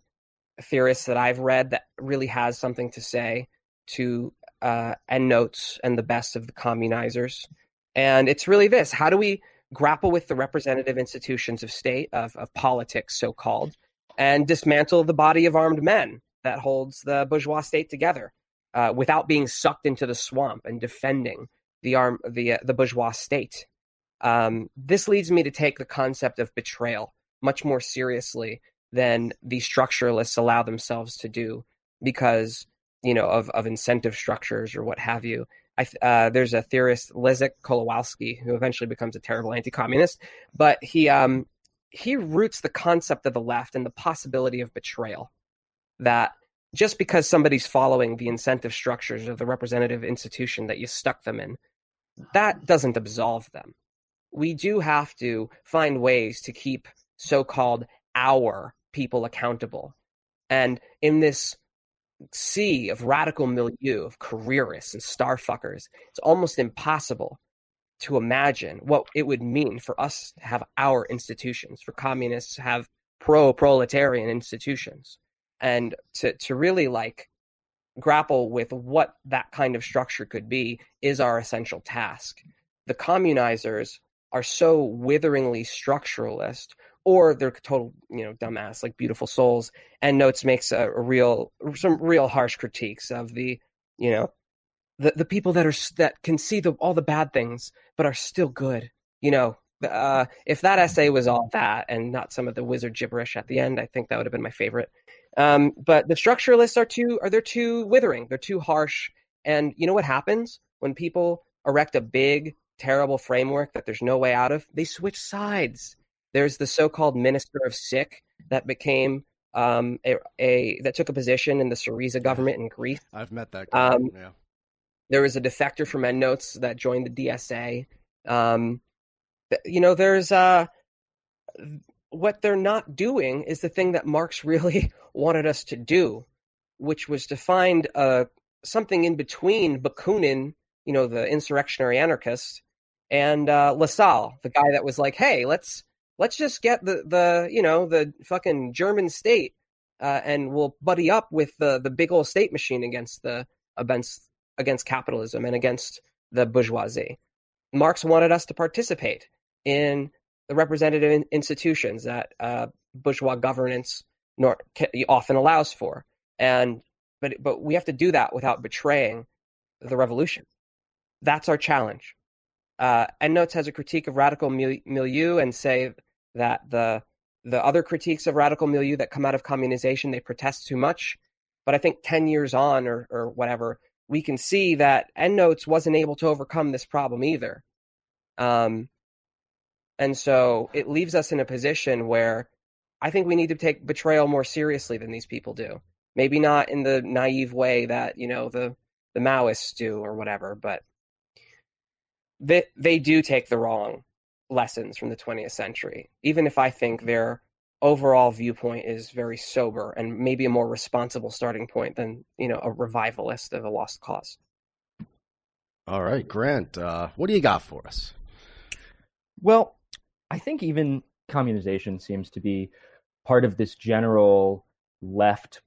theorist that I've read that really has something to say to uh, endnotes and the best of the communizers. And it's really this how do we grapple with the representative institutions of state, of, of politics, so called, and dismantle the body of armed men that holds the bourgeois state together uh, without being sucked into the swamp and defending the arm the uh, the bourgeois state. Um, this leads me to take the concept of betrayal much more seriously than the structuralists allow themselves to do because you know of, of incentive structures or what have you. I, uh, there's a theorist Leszek Kolakowski who eventually becomes a terrible anti-communist but he um, he roots the concept of the left and the possibility of betrayal. That just because somebody's following the incentive structures of the representative institution that you stuck them in that doesn't absolve them. We do have to find ways to keep so-called our people accountable. And in this sea of radical milieu of careerists and starfuckers, it's almost impossible to imagine what it would mean for us to have our institutions, for communists to have pro proletarian institutions, and to, to really like grapple with what that kind of structure could be is our essential task. The communizers are so witheringly structuralist or they're total you know dumbass like beautiful souls Endnotes makes a, a, real some real harsh critiques of the you know the the people that are that can see the all the bad things but are still good you know? Uh, if that essay was all that and not some of the wizard gibberish at the end i think that would have been my favorite. Um, but the structuralists are too are they're too withering they're too harsh and you know what happens? When people erect a big terrible framework that there's no way out of they switch sides there's the so-called minister of SIC that became um, a, a, that took a position in the Syriza government in Greece. I've met that guy. Um, yeah. There was a defector from Endnotes that joined the DSA. Um, you know, there's uh, what they're not doing is the thing that Marx really wanted us to do, which was to find uh, something in between Bakunin, you know, the insurrectionary anarchist, and uh, Lassalle, the guy that was like, "Hey, let's let's just get the the you know the fucking German state uh, and we'll buddy up with the the big old state machine against the against against capitalism and against the bourgeoisie. Marx wanted us to participate in the representative institutions that uh, bourgeois governance nor, often allows for, and but but we have to do that without betraying the revolution. That's our challenge. Uh, Endnotes has a critique of radical milieu and say that the the other critiques of radical milieu that come out of communization they protest too much. But I think ten years on or or whatever, we can see that Endnotes wasn't able to overcome this problem either. Um, and so it leaves us in a position where I think we need to take betrayal more seriously than these people do. Maybe not in the naive way that you know the the Maoists do or whatever, but they they do take the wrong lessons from the 20th century, even if I think their overall viewpoint is very sober and maybe a more responsible starting point than you know a revivalist of a lost cause. All right, Grant, uh, what do you got for us? Well, I think even communization seems to be part of this general left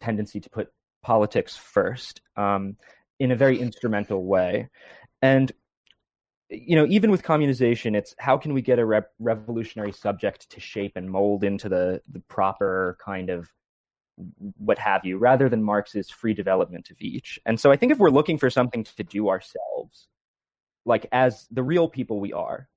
tendency to put politics first um, in a very instrumental way. And you know, even with communization, it's how can we get a re- revolutionary subject to shape and mold into the the proper kind of what have you, rather than Marx's free development of each. And so I think if we're looking for something to do ourselves, like as the real people we are,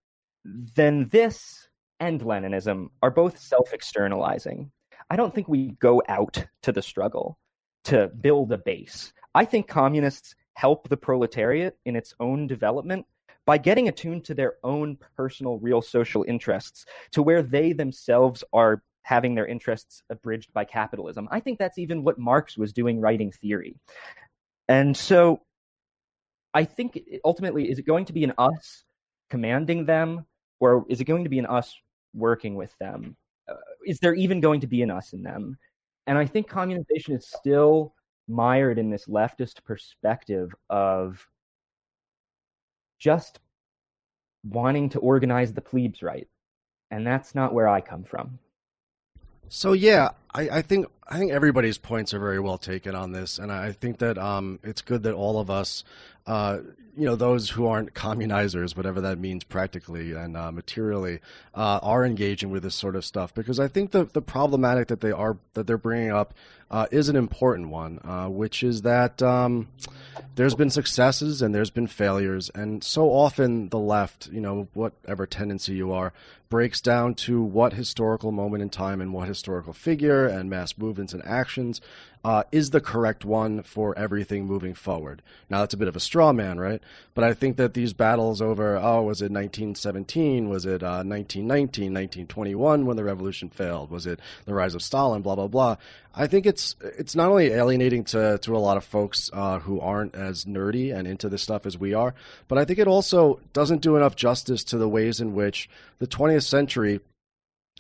then this and Leninism are both self externalizing. I don't think we go out to the struggle to build a base. I think communists help the proletariat in its own development by getting attuned to their own personal, real social interests, to where they themselves are having their interests abridged by capitalism. I think that's even what Marx was doing writing theory. And so I think ultimately, is it going to be an us commanding them, or is it going to be an us working with them? Uh, is there even going to be an us in them? And I think communization is still mired in this leftist perspective of just wanting to organize the plebes right. And that's not where I come from. So, yeah, I, I think I think everybody's points are very well taken on this, and I think that um, it's good that all of us, uh, you know, those who aren't communizers, whatever that means practically and uh, materially, uh, are engaging with this sort of stuff because I think the the problematic that they are that they're bringing up uh, is an important one, uh, which is that um, there's been successes and there's been failures, and so often the left, you know, whatever tendency you are, breaks down to what historical moment in time and what historical figure and mass movements and actions uh, is the correct one for everything moving forward. Now, that's a bit of a straw man, right? But I think that these battles over, oh, was it 1917? Was it uh, 1919, 1921 when the revolution failed? Was it the rise of Stalin? Blah, blah, blah. I think it's it's not only alienating to, to a lot of folks uh, who aren't as nerdy and into this stuff as we are, but I think it also doesn't do enough justice to the ways in which the 20th century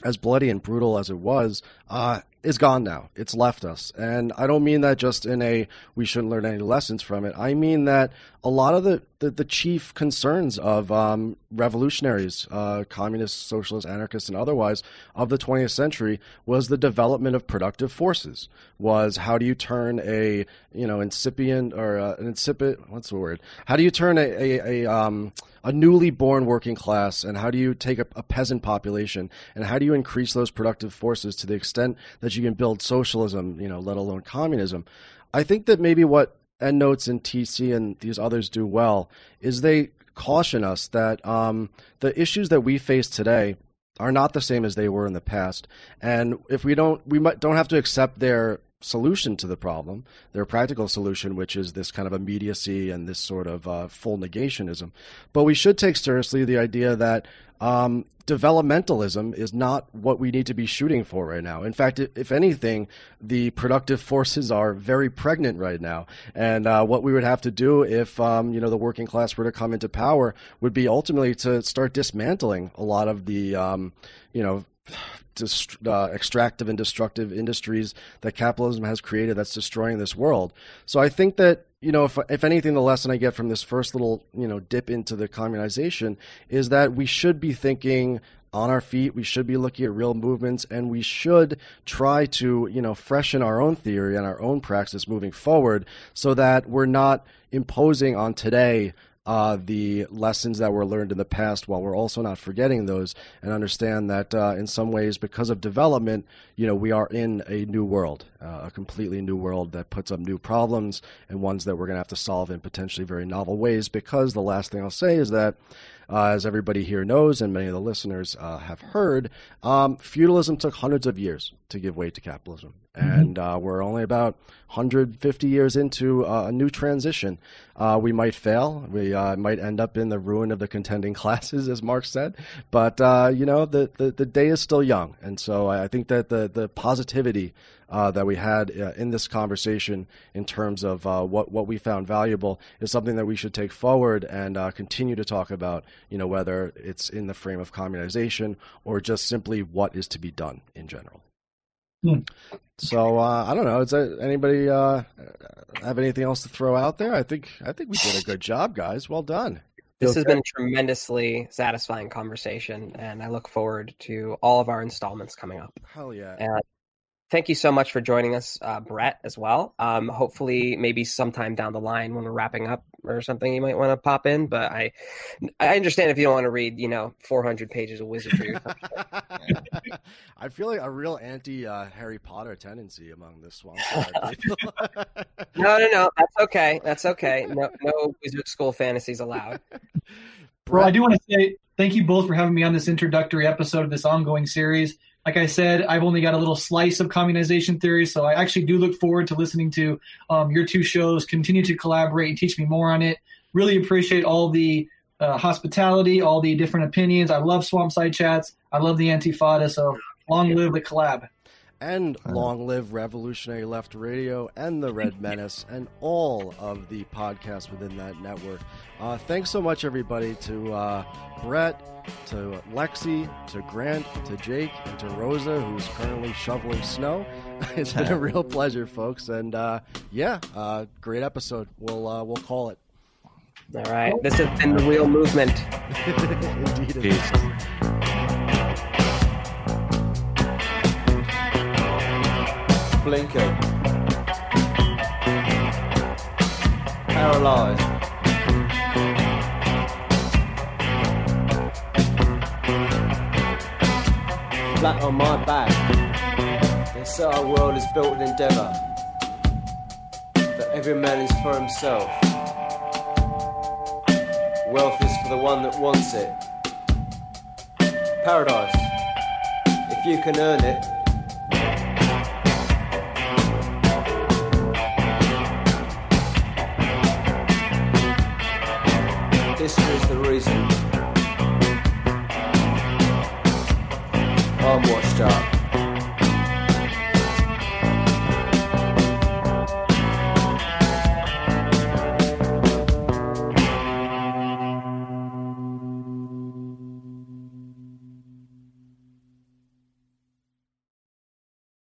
as bloody and brutal as it was, uh, is gone now. It's left us. And I don't mean that just in a we shouldn't learn any lessons from it. I mean that a lot of the, the, the chief concerns of um, revolutionaries, uh, communists, socialists, anarchists, and otherwise of the 20th century was the development of productive forces. Was how do you turn a you know incipient or uh, an incipient what's the word? How do you turn a a, a um, a newly born working class and how do you take a, a, peasant population and how do you increase those productive forces to the extent that you can build socialism, you know, let alone communism. I think that maybe what EndNotes and TC and these others do well is they caution us that um, the issues that we face today are not the same as they were in the past, and if we don't, we might, don't have to accept their solution to the problem, their practical solution, which is this kind of immediacy and this sort of uh, full negationism. But we should take seriously the idea that um, developmentalism is not what we need to be shooting for right now. In fact, if anything, the productive forces are very pregnant right now. And uh, what we would have to do if um, you know the working class were to come into power would be ultimately to start dismantling a lot of the um, you know dist- uh, extractive and destructive industries that capitalism has created that's destroying this world. So I think that you know, if if anything, the lesson I get from this first little you know dip into the communization is that we should be thinking on our feet. We should be looking at real movements, and we should try to you know freshen our own theory and our own praxis moving forward, so that we're not imposing on today uh, the lessons that were learned in the past while we're also not forgetting those and understand that uh, in some ways because of development you know we are in a new world uh, a completely new world that puts up new problems and ones that we're going to have to solve in potentially very novel ways because the last thing i'll say is that uh, as everybody here knows and many of the listeners uh, have heard, um, feudalism took hundreds of years to give way to capitalism. Mm-hmm. And uh, we're only about 150 years into uh, a new transition. Uh, we might fail. We uh, might end up in the ruin of the contending classes, as Marx said. But, you know, the, the, the, day is still young. And so I think that the, the positivity uh, that we had uh, in this conversation in terms of uh, what what we found valuable is something that we should take forward and uh, continue to talk about. You know, whether it's in the frame of communization or just simply what is to be done in general. Hmm. So uh, I don't know. Does anybody uh, have anything else to throw out there? I think I think we did a good job, guys. Well done. This has been a tremendously satisfying conversation, and I look forward to all of our installments coming up. Hell yeah! And thank you so much for joining us, uh, Breht, as well. Um, hopefully, maybe sometime down the line when we're wrapping up or something, you might want to pop in. But I, I understand if you don't want to read, you know, 400 pages of wizardry. I feel like a real anti uh, Harry Potter tendency among the swamp. no, no, no, that's okay. That's okay. No, no wizard school fantasies allowed. Bro, I do want to say thank you both for having me on this introductory episode of this ongoing series like I said, I've only got a little slice of communization theory, so I actually do look forward to listening to um, your two shows. Continue to collaborate and teach me more on it. Really appreciate all the uh, hospitality, all the different opinions. I love Swampside chats. I love the Antifada. So long live the collab and long live Revolutionary Left Radio and the Red Menace and all of the podcasts within that network. Uh, thanks so much, everybody, to uh, Breht, to Lexi, to Grant, to Jake, and to Rosa, who's currently shoveling snow. it's been a real pleasure, folks, and uh, yeah, uh, great episode. We'll uh, we'll call it. All right, this has been the Real Movement. Indeed. Blinking. Paralyzed. Flat on my back. They say our world is built in endeavour. That every man is for himself. Wealth is for the one that wants it. Paradise. If you can earn it, up.